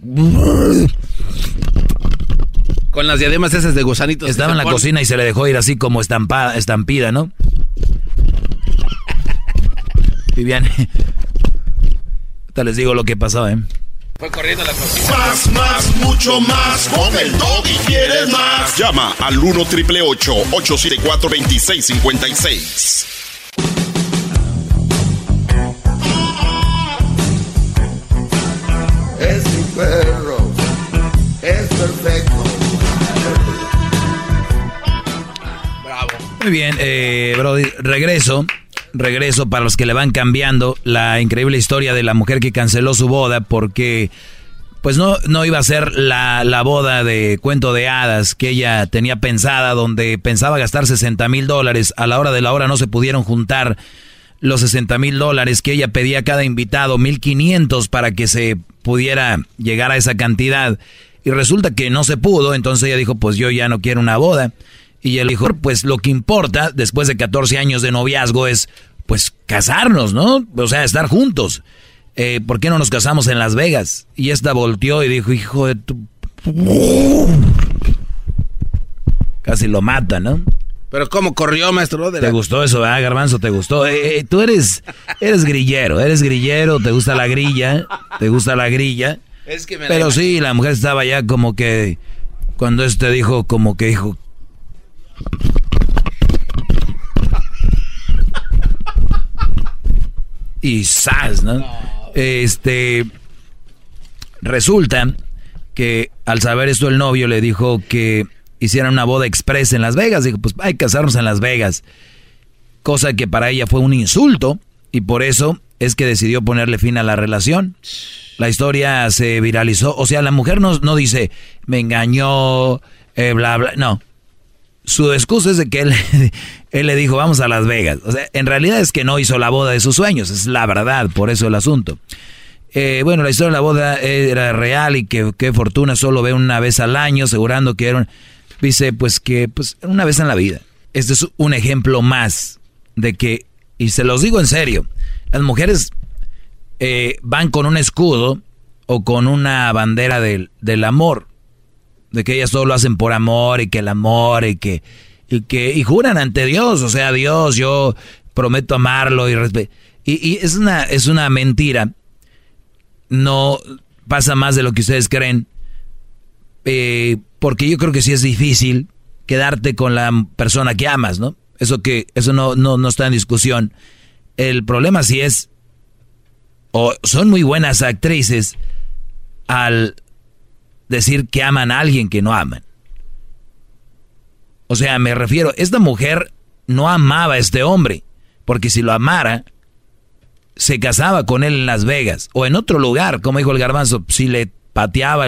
Con las diademas esas de gusanitos. Estaba en la cocina y se le dejó ir así como estampada, estampida, ¿no? Viviane. Ahorita les digo lo que pasó, ¿eh? Fue corriendo la cocina. Más, más, mucho más. Con el y quieres más. Llama al 1 triple 874 2656. Es mi perro. Es perfecto. Bravo. Muy bien, eh, Brody, regreso regreso para los que le van cambiando la increíble historia de la mujer que canceló su boda porque pues no, no iba a ser la, la boda de cuento de hadas que ella tenía pensada, donde pensaba gastar 60 mil dólares. A la hora de la hora no se pudieron juntar los 60 mil dólares que ella pedía a cada invitado, 1500 para que se pudiera llegar a esa cantidad. Y resulta que no se pudo, entonces ella dijo, pues yo ya no quiero una boda. Y él dijo, pues lo que importa después de 14 años de noviazgo es, pues, casarnos, ¿no? O sea, estar juntos. Eh, ¿Por qué no nos casamos en Las Vegas? Y esta volteó y dijo, hijo de tu... Casi lo mata, ¿no? Pero ¿cómo corrió, maestro? ¿Te gustó eso, ah, Garbanzo? ¿Te gustó? Eh, eh, tú eres, eres grillero, eres grillero, te gusta la grilla, te gusta la grilla. Es que me Pero sí, la mujer estaba ya como que, cuando este dijo, como que dijo, y sas, ¿no? Este resulta que al saber esto el novio le dijo que hicieran una boda express en Las Vegas. Dijo, pues hay que casarnos en Las Vegas. Cosa que para ella fue un insulto y por eso es que decidió ponerle fin a la relación. La historia se viralizó. O sea, la mujer no, no dice, me engañó, eh, bla, bla. No, su excusa es de que él, él le dijo, vamos a Las Vegas. O sea, en realidad es que no hizo la boda de sus sueños, es la verdad, por eso el asunto. Eh, bueno, la historia de la boda era real y que fortuna solo ve una vez al año, asegurando que era dice pues que pues una vez en la vida. Este es un ejemplo más de que, y se los digo en serio, las mujeres eh, van con un escudo o con una bandera del, del amor de que ellas todo lo hacen por amor y que el amor y que y que y juran ante Dios, o sea, Dios, yo prometo amarlo y respeto. Y, es una es una mentira. No pasa más de lo que ustedes creen. Eh, porque yo creo que sí es difícil quedarte con la persona que amas, ¿no? Eso que eso no no no está en discusión. El problema sí es o son muy buenas actrices al decir que aman a alguien que no aman. O sea, me refiero, esta mujer no amaba a este hombre, porque si lo amara, se casaba con él en Las Vegas o en otro lugar, como dijo el garbanzo, si le pateaba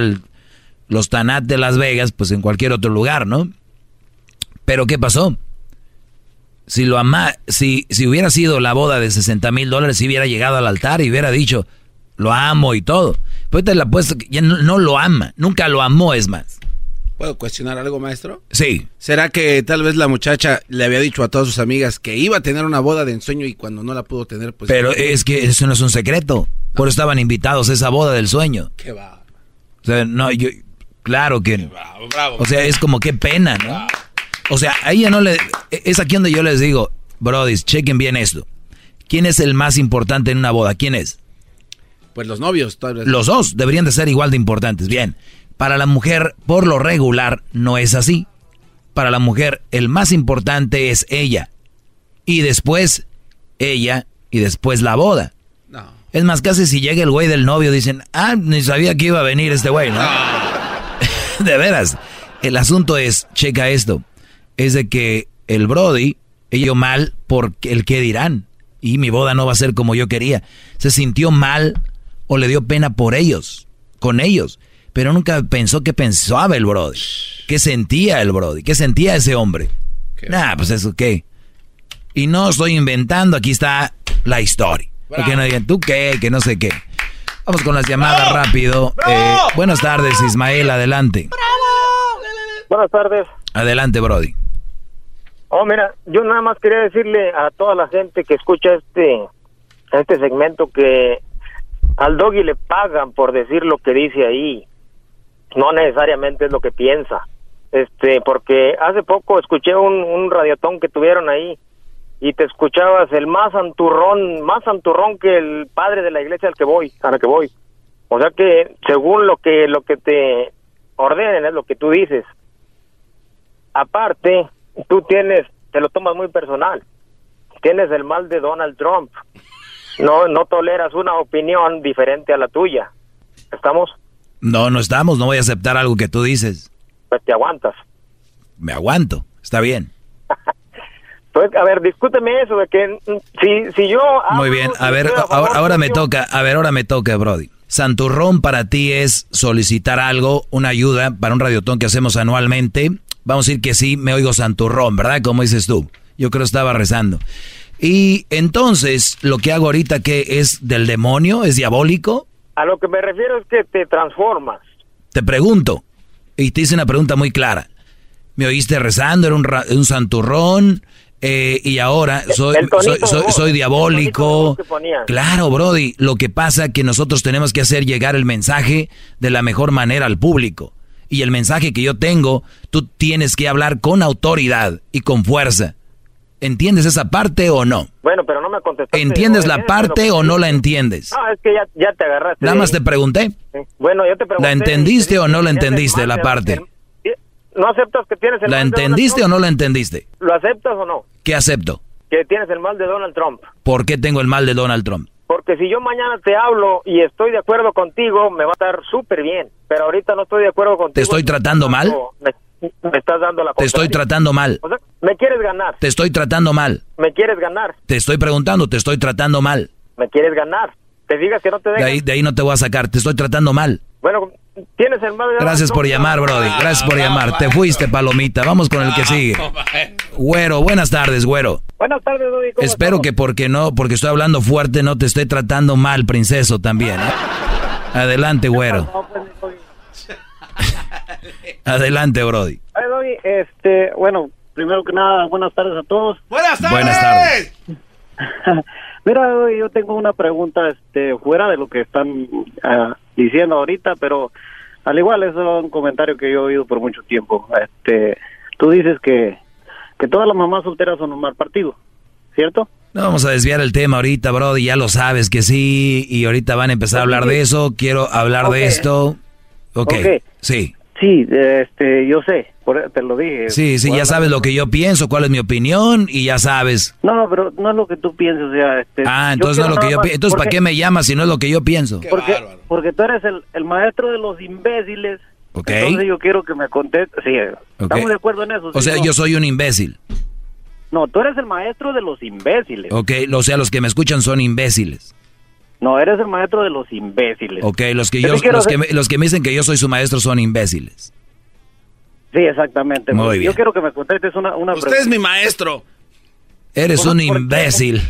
los tanat de Las Vegas, pues en cualquier otro lugar, ¿no? Pero ¿qué pasó? Si lo ama, si, si hubiera sido la boda de 60 mil dólares, si hubiera llegado al altar y hubiera dicho, lo amo y todo. Pues te la apuesto que ya no, lo ama, nunca lo amó, es más. ¿Puedo cuestionar algo, maestro? Sí. ¿Será que tal vez la muchacha le había dicho a todas sus amigas que iba a tener una boda de ensueño y cuando no la pudo tener, pues... Pero es que eso no es un secreto. Por eso estaban invitados a esa boda del sueño. Qué va. O sea, no, yo... Claro que... Bravo, bravo, o sea, es como qué pena, ¿no? O sea, a ella no le... Es aquí donde yo les digo, Brody, chequen bien esto. ¿Quién es el más importante en una boda? ¿Quién es? Pues los novios. Los dos deberían de ser igual de importantes. Bien, para la mujer, por lo regular, no es así. Para la mujer, el más importante es ella. Y después, ella, y después la boda. No. Es más, casi si llega el güey del novio, dicen, ah, ni sabía que iba a venir este güey, ¿no? de veras. El asunto es, checa esto. es de que el Brody, ello mal por el que dirán. Y mi boda no va a ser como yo quería. Se sintió mal o le dio pena por ellos, con ellos. Pero nunca pensó qué pensaba el Brody. ¿Qué sentía el Brody? ¿Qué sentía ese hombre? Nah, pues eso qué. Y no estoy inventando, aquí está la historia. Porque no digan, ¿tú qué? Que no sé qué. Vamos con las llamadas rápido. Eh, buenas tardes, Ismael, adelante. Buenas tardes. Adelante, Brody. Oh, mira, yo nada más quería decirle a toda la gente que escucha este este segmento que al doggy le pagan por decir lo que dice ahí. No necesariamente es lo que piensa. Este, porque hace poco escuché un, un radiotón que tuvieron ahí y te escuchabas el más santurrón, más santurrón que el padre de la iglesia al que voy, a que voy. O sea que según lo que lo que te ordenen es lo que tú dices. Aparte, tú tienes, te lo tomas muy personal. Tienes el mal de Donald Trump. No no toleras una opinión diferente a la tuya. ¿Estamos? No, no estamos, no voy a aceptar algo que tú dices. Pues te aguantas. Me aguanto, está bien. Pues, a ver, discúteme eso de que si, si yo... Muy bien, a ver, ahora, ahora me toca, a ver, ahora me toca, Brody. Santurrón para ti es solicitar algo, una ayuda para un radiotón que hacemos anualmente. Vamos a decir que sí, me oigo santurrón, ¿verdad? Como dices tú. Yo creo que estaba rezando. Y entonces, lo que hago ahorita, que es del demonio? ¿Es diabólico? A lo que me refiero es que te transformas. Te pregunto, y te hice una pregunta muy clara. ¿Me oíste rezando? ¿Era un, ra- un santurrón? Eh, y ahora soy, soy, diabólico. Claro, Brody. Lo que pasa que nosotros tenemos que hacer llegar el mensaje de la mejor manera al público. Y el mensaje que yo tengo, tú tienes que hablar con autoridad y con fuerza. ¿Entiendes esa parte o no? Bueno, pero no me contestaste. ¿Entiendes la ¿eh? parte o no la entiendes? No, es que ya, ya te agarraste. Nada de- más te pregunté. Bueno, yo te pregunté. ¿La entendiste o no la ¿tienes el entendiste la parte? ¿No aceptas que tienes el ¿La mal de Donald entendiste o Trump? no la entendiste? ¿Lo aceptas o no? ¿Qué acepto? Que tienes el mal de Donald Trump. ¿Por qué tengo el mal de Donald Trump? Porque si yo mañana te hablo y estoy de acuerdo contigo, me va a estar súper bien. Pero ahorita no estoy de acuerdo contigo. ¿Te estoy tratando mal? Me, me estás dando la Te estoy tratando mal. O sea, me quieres ganar. Te estoy tratando mal. Me quieres ganar. Te estoy preguntando, te estoy tratando mal. Me quieres ganar. Te digas que no te De dejas. ahí, de ahí no te voy a sacar, te estoy tratando mal. Bueno, tienes el mal de Gracias por llamar, Brody. Gracias por llamar. Te fuiste, palomita. Vamos con el que sigue. Güero, buenas tardes, güero. Buenas tardes. ¿cómo Espero que porque no, porque estoy hablando fuerte, no te esté tratando mal, princeso, también. ¿eh? Adelante, güero. Adelante, Brody. Ay, este, bueno, primero que nada, buenas tardes a todos. Buenas tardes. Buenas tardes. Mira, yo tengo una pregunta, este, fuera de lo que están ah, diciendo ahorita, pero al igual es un comentario que yo he oído por mucho tiempo. Este, tú dices que, que todas las mamás solteras son un mal partido, ¿cierto? No vamos a desviar el tema ahorita, Brody, ya lo sabes que sí, y ahorita van a empezar a hablar de eso, quiero hablar de esto. Ok, Ok. sí. Sí, este, yo sé, por- te lo dije. Sí, sí, ya sabes lo que yo pienso, cuál es mi opinión, y ya sabes. No, pero no es lo que tú piensas, o sea, este. Ah, entonces no es lo que yo pienso. Entonces, ¿para qué me llamas si no es lo que yo pienso? Porque, porque tú eres el, el maestro de los imbéciles. Ok. Entonces yo quiero que me contestes. Sí, estamos de acuerdo en eso. O ¿sí sea, no? yo soy un imbécil. No, tú eres el maestro de los imbéciles. Ok, o sea, los que me escuchan son imbéciles. No, eres el maestro de los imbéciles. Ok, los que, Yo los, que me, los que me dicen que yo soy su maestro son imbéciles. Sí, exactamente. Muy Yo bien. quiero que me contestes una, una Usted es mi maestro. Eres un imbécil.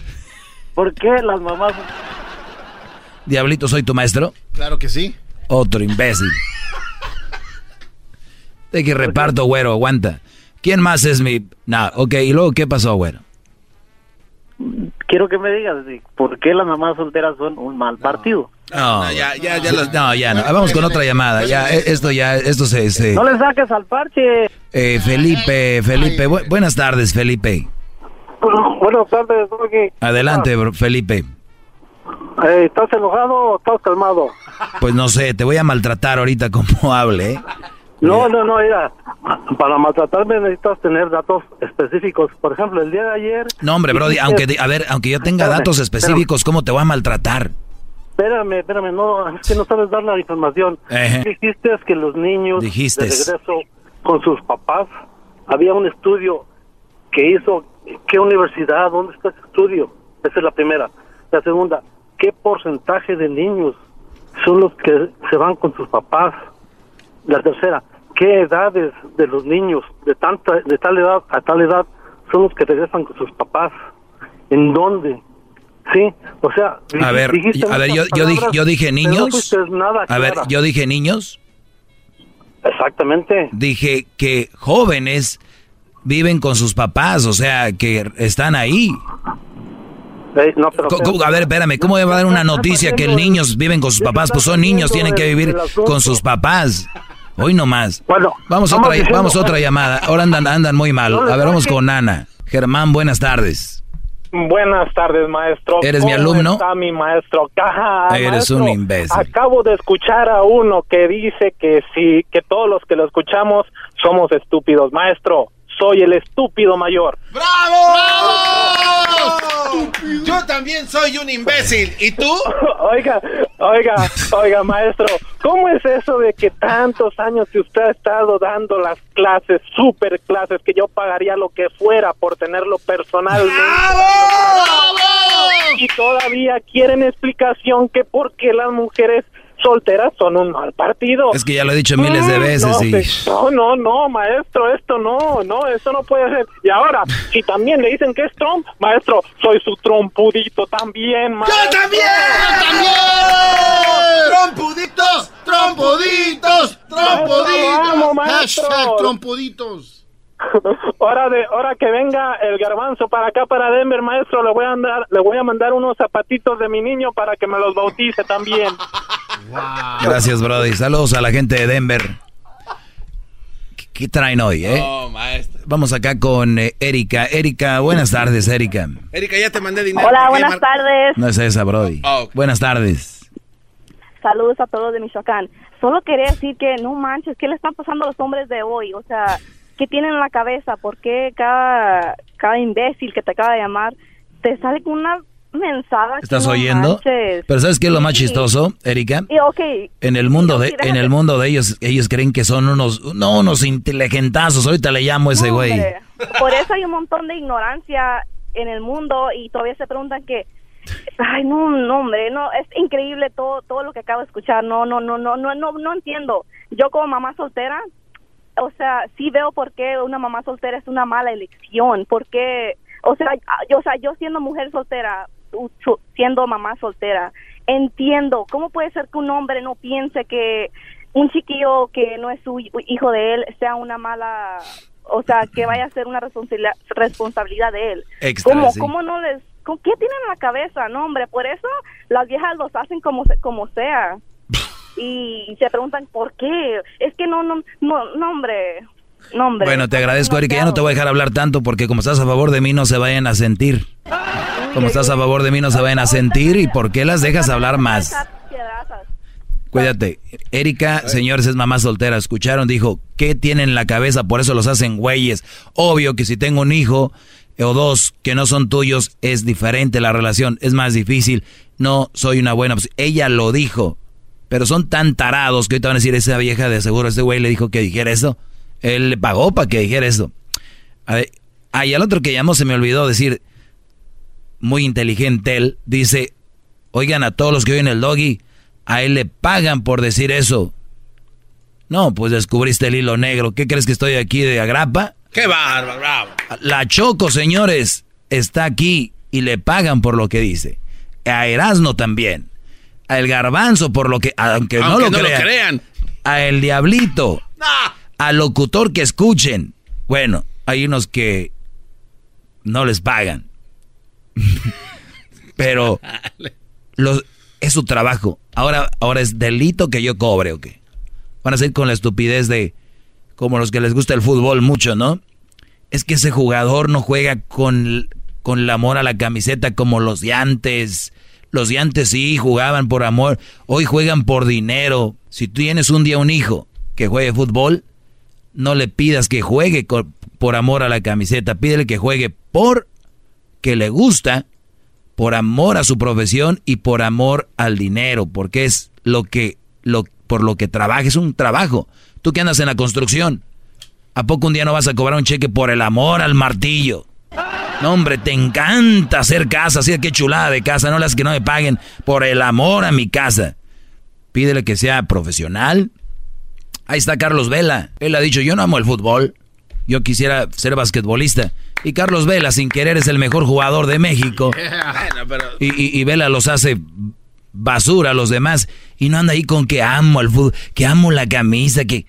¿Por qué las mamás... Diablito, ¿soy tu maestro? Claro que sí. Otro imbécil. De que reparto, güero, aguanta. ¿Quién más es mi...? No, ok, ¿y luego qué pasó, güero? Quiero que me digas por qué las mamás solteras son un mal partido. No, ya, ya, ya. No, ya no. Vamos con otra llamada. Ya, eh, esto ya, esto se... se- No le saques al parche. Eh, Felipe, Felipe, bu- buenas tardes, Felipe. Buenas tardes, Doggy. Adelante, bro, Felipe. Eh, ¿Estás enojado o estás calmado? Pues no sé, te voy a maltratar ahorita como hable, ¿eh? No, no, no, mira, para maltratarme necesitas tener datos específicos. Por ejemplo, el día de ayer... No, hombre, Brody, aunque, a ver, aunque yo tenga Espérame, datos específicos, ¿cómo te voy a maltratar? Espérame, espérame, no, es que no sabes dar la información. Ejé. Dijiste que los niños Dijiste. de regreso con sus papás había un estudio que hizo, ¿qué universidad? ¿Dónde está ese estudio? Esa es la primera. La segunda, ¿qué porcentaje de niños son los que se van con sus papás? La tercera, ¿qué edades de los niños de tanta de tal edad a tal edad son los que regresan con sus papás? ¿En dónde? Sí, o sea, a ver, a ver, yo, yo, dije, palabras, yo dije pero no niños. nada a ver, yo dije niños. Exactamente. Dije que jóvenes viven con sus papás, o sea, que están ahí. No, pero- a ver, espérame, ¿cómo va a dar una noticia que niños viven con sus papás? Pues son niños, tienen que vivir con sus papás. Hoy no más. Bueno, vamos otra, diciendo- vamos a otra llamada. Ahora andan, andan muy mal. A ver, vamos con Ana. Germán, buenas tardes. Buenas tardes, maestro. ¿Eres mi ¿Cómo alumno? está mi maestro? Ajá, Eres maestro. un imbécil. Acabo de escuchar a uno que dice que sí, que todos los que lo escuchamos somos estúpidos. Maestro, soy el estúpido mayor. Yo también soy un imbécil. ¿Y tú? Oiga, oiga, oiga, maestro, ¿cómo es eso de que tantos años que usted ha estado dando las clases, super clases, que yo pagaría lo que fuera por tenerlo personalmente? Y todavía quieren explicación que por qué las mujeres solteras son un mal partido. Es que ya lo he dicho miles de Mm, veces no, y- pues, No, no, no, maestro, esto no, no, eso no puede ser. Y ahora, si también le dicen que es Trump, maestro, soy su trompudito también, maestro. ¡Yo también! ¡Trompuditos! ¡Trompuditos! ¡Trompuditos! Vamos, maestro. Hashtag trompuditos. Hora de hora que venga el garbanzo para acá para Denver, maestro, le voy a andar, le voy a mandar unos zapatitos de mi niño para que me los bautice también. Gracias, Brody. Saludos a la gente de Denver. ¿Qué, qué traen hoy, eh? Oh, maestro. Vamos acá con eh, Erika. Erika, buenas tardes, Erika. Erika, ya te mandé dinero. Hola, ¿Para qué, buenas Mar- tardes. No es esa, Brody. Ah. Buenas tardes. Saludos a todos de Michoacán. Solo quería decir que no manches, ¿qué le están pasando a los hombres de hoy? O sea, ¿qué tienen en la cabeza? ¿Por qué cada, cada imbécil que te acaba de llamar te sale con una mensada? ¿Estás no oyendo? manches? Pero ¿sabes qué es lo más Sí. chistoso, Erika? Y, ok, En el mundo de, en el mundo de ellos, ellos creen que son unos, no, unos inteligentazos. Ahorita le llamo a ese No, güey. hombre. Por eso hay un montón de ignorancia en el mundo y todavía se preguntan que ay no no hombre no es increíble todo todo lo que acabo de escuchar no no no no no no no entiendo yo como mamá soltera o sea sí veo por qué una mamá soltera es una mala elección porque o sea yo o sea yo siendo mujer soltera siendo mamá soltera entiendo cómo puede ser que un hombre no piense que un chiquillo que no es su hi- hijo de él sea una mala o sea que vaya a ser una responsabilidad responsabilidad de él Extra, ¿Cómo, sí. cómo no les ¿con qué tienen en la cabeza? No, hombre, por eso las viejas los hacen como se- como sea. Y se preguntan por qué. Es que no no no, no hombre. No, hombre. Bueno, te agradezco, Erika. Ya no te voy a dejar hablar tanto porque como estás a favor de mí no se vayan a sentir. Como estás a favor de mí no se vayan a sentir y por qué las dejas hablar más. Cuídate. Erika, señores, es mamá soltera. Escucharon, dijo, ¿qué tienen en la cabeza? Por eso los hacen güeyes. Obvio que si tengo un hijo o dos que no son tuyos, es diferente la relación, es más difícil. No soy una buena. Ella lo dijo. Pero son tan tarados que ahorita van a decir, esa vieja de seguro, este güey le dijo que dijera eso. Él le pagó para que dijera eso. A ver, ah, y al otro que llamó se me olvidó decir, muy inteligente él, dice, oigan a todos los que oyen el doggy, a él le pagan por decir eso. No, pues descubriste el hilo negro. ¿Qué crees que estoy aquí de agrapa? ¡Qué bárbaro, bravo! La Choco, señores, está aquí y le pagan por lo que dice. A Erasno también. A El Garbanzo por lo que, aunque, no, lo, no lo crean. A El Diablito. Al locutor que escuchen. Bueno, hay unos que no les pagan. Pero los, es su trabajo. Ahora, ahora es delito que yo cobre o qué. Van a ser con la estupidez de como los que les gusta el fútbol mucho, ¿no? Es que ese jugador no juega con, con el amor a la camiseta como los de antes. Los de antes sí jugaban por amor, hoy juegan por dinero. Si tú tienes un día un hijo que juegue fútbol, no le pidas que juegue por amor a la camiseta, pídele que juegue por que le gusta, por amor a su profesión y por amor al dinero, porque es lo que lo por lo que trabaja, es un trabajo. Tú que andas en la construcción, ¿A poco un día no vas a cobrar un cheque por el amor al martillo? No, hombre, te encanta hacer casa, así qué chulada de casa, no las que no me paguen por el amor a mi casa. Pídele que sea profesional. Ahí está Carlos Vela. Él ha dicho, yo no amo el fútbol. Yo quisiera ser basquetbolista. Y Carlos Vela, sin querer, es el mejor jugador de México. Y, y, Vela los hace basura a los demás. Y no anda ahí con que amo el fútbol, que amo la camisa, que...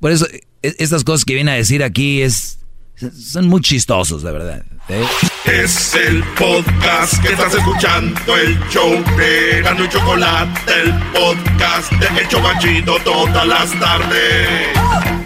por eso, e, estas cosas que viene a decir aquí es... Son muy chistosos, de verdad. ¿eh? Es el podcast que estás escuchando, el show de Gano y Chocolate, el podcast de El Chocachito todas las tardes.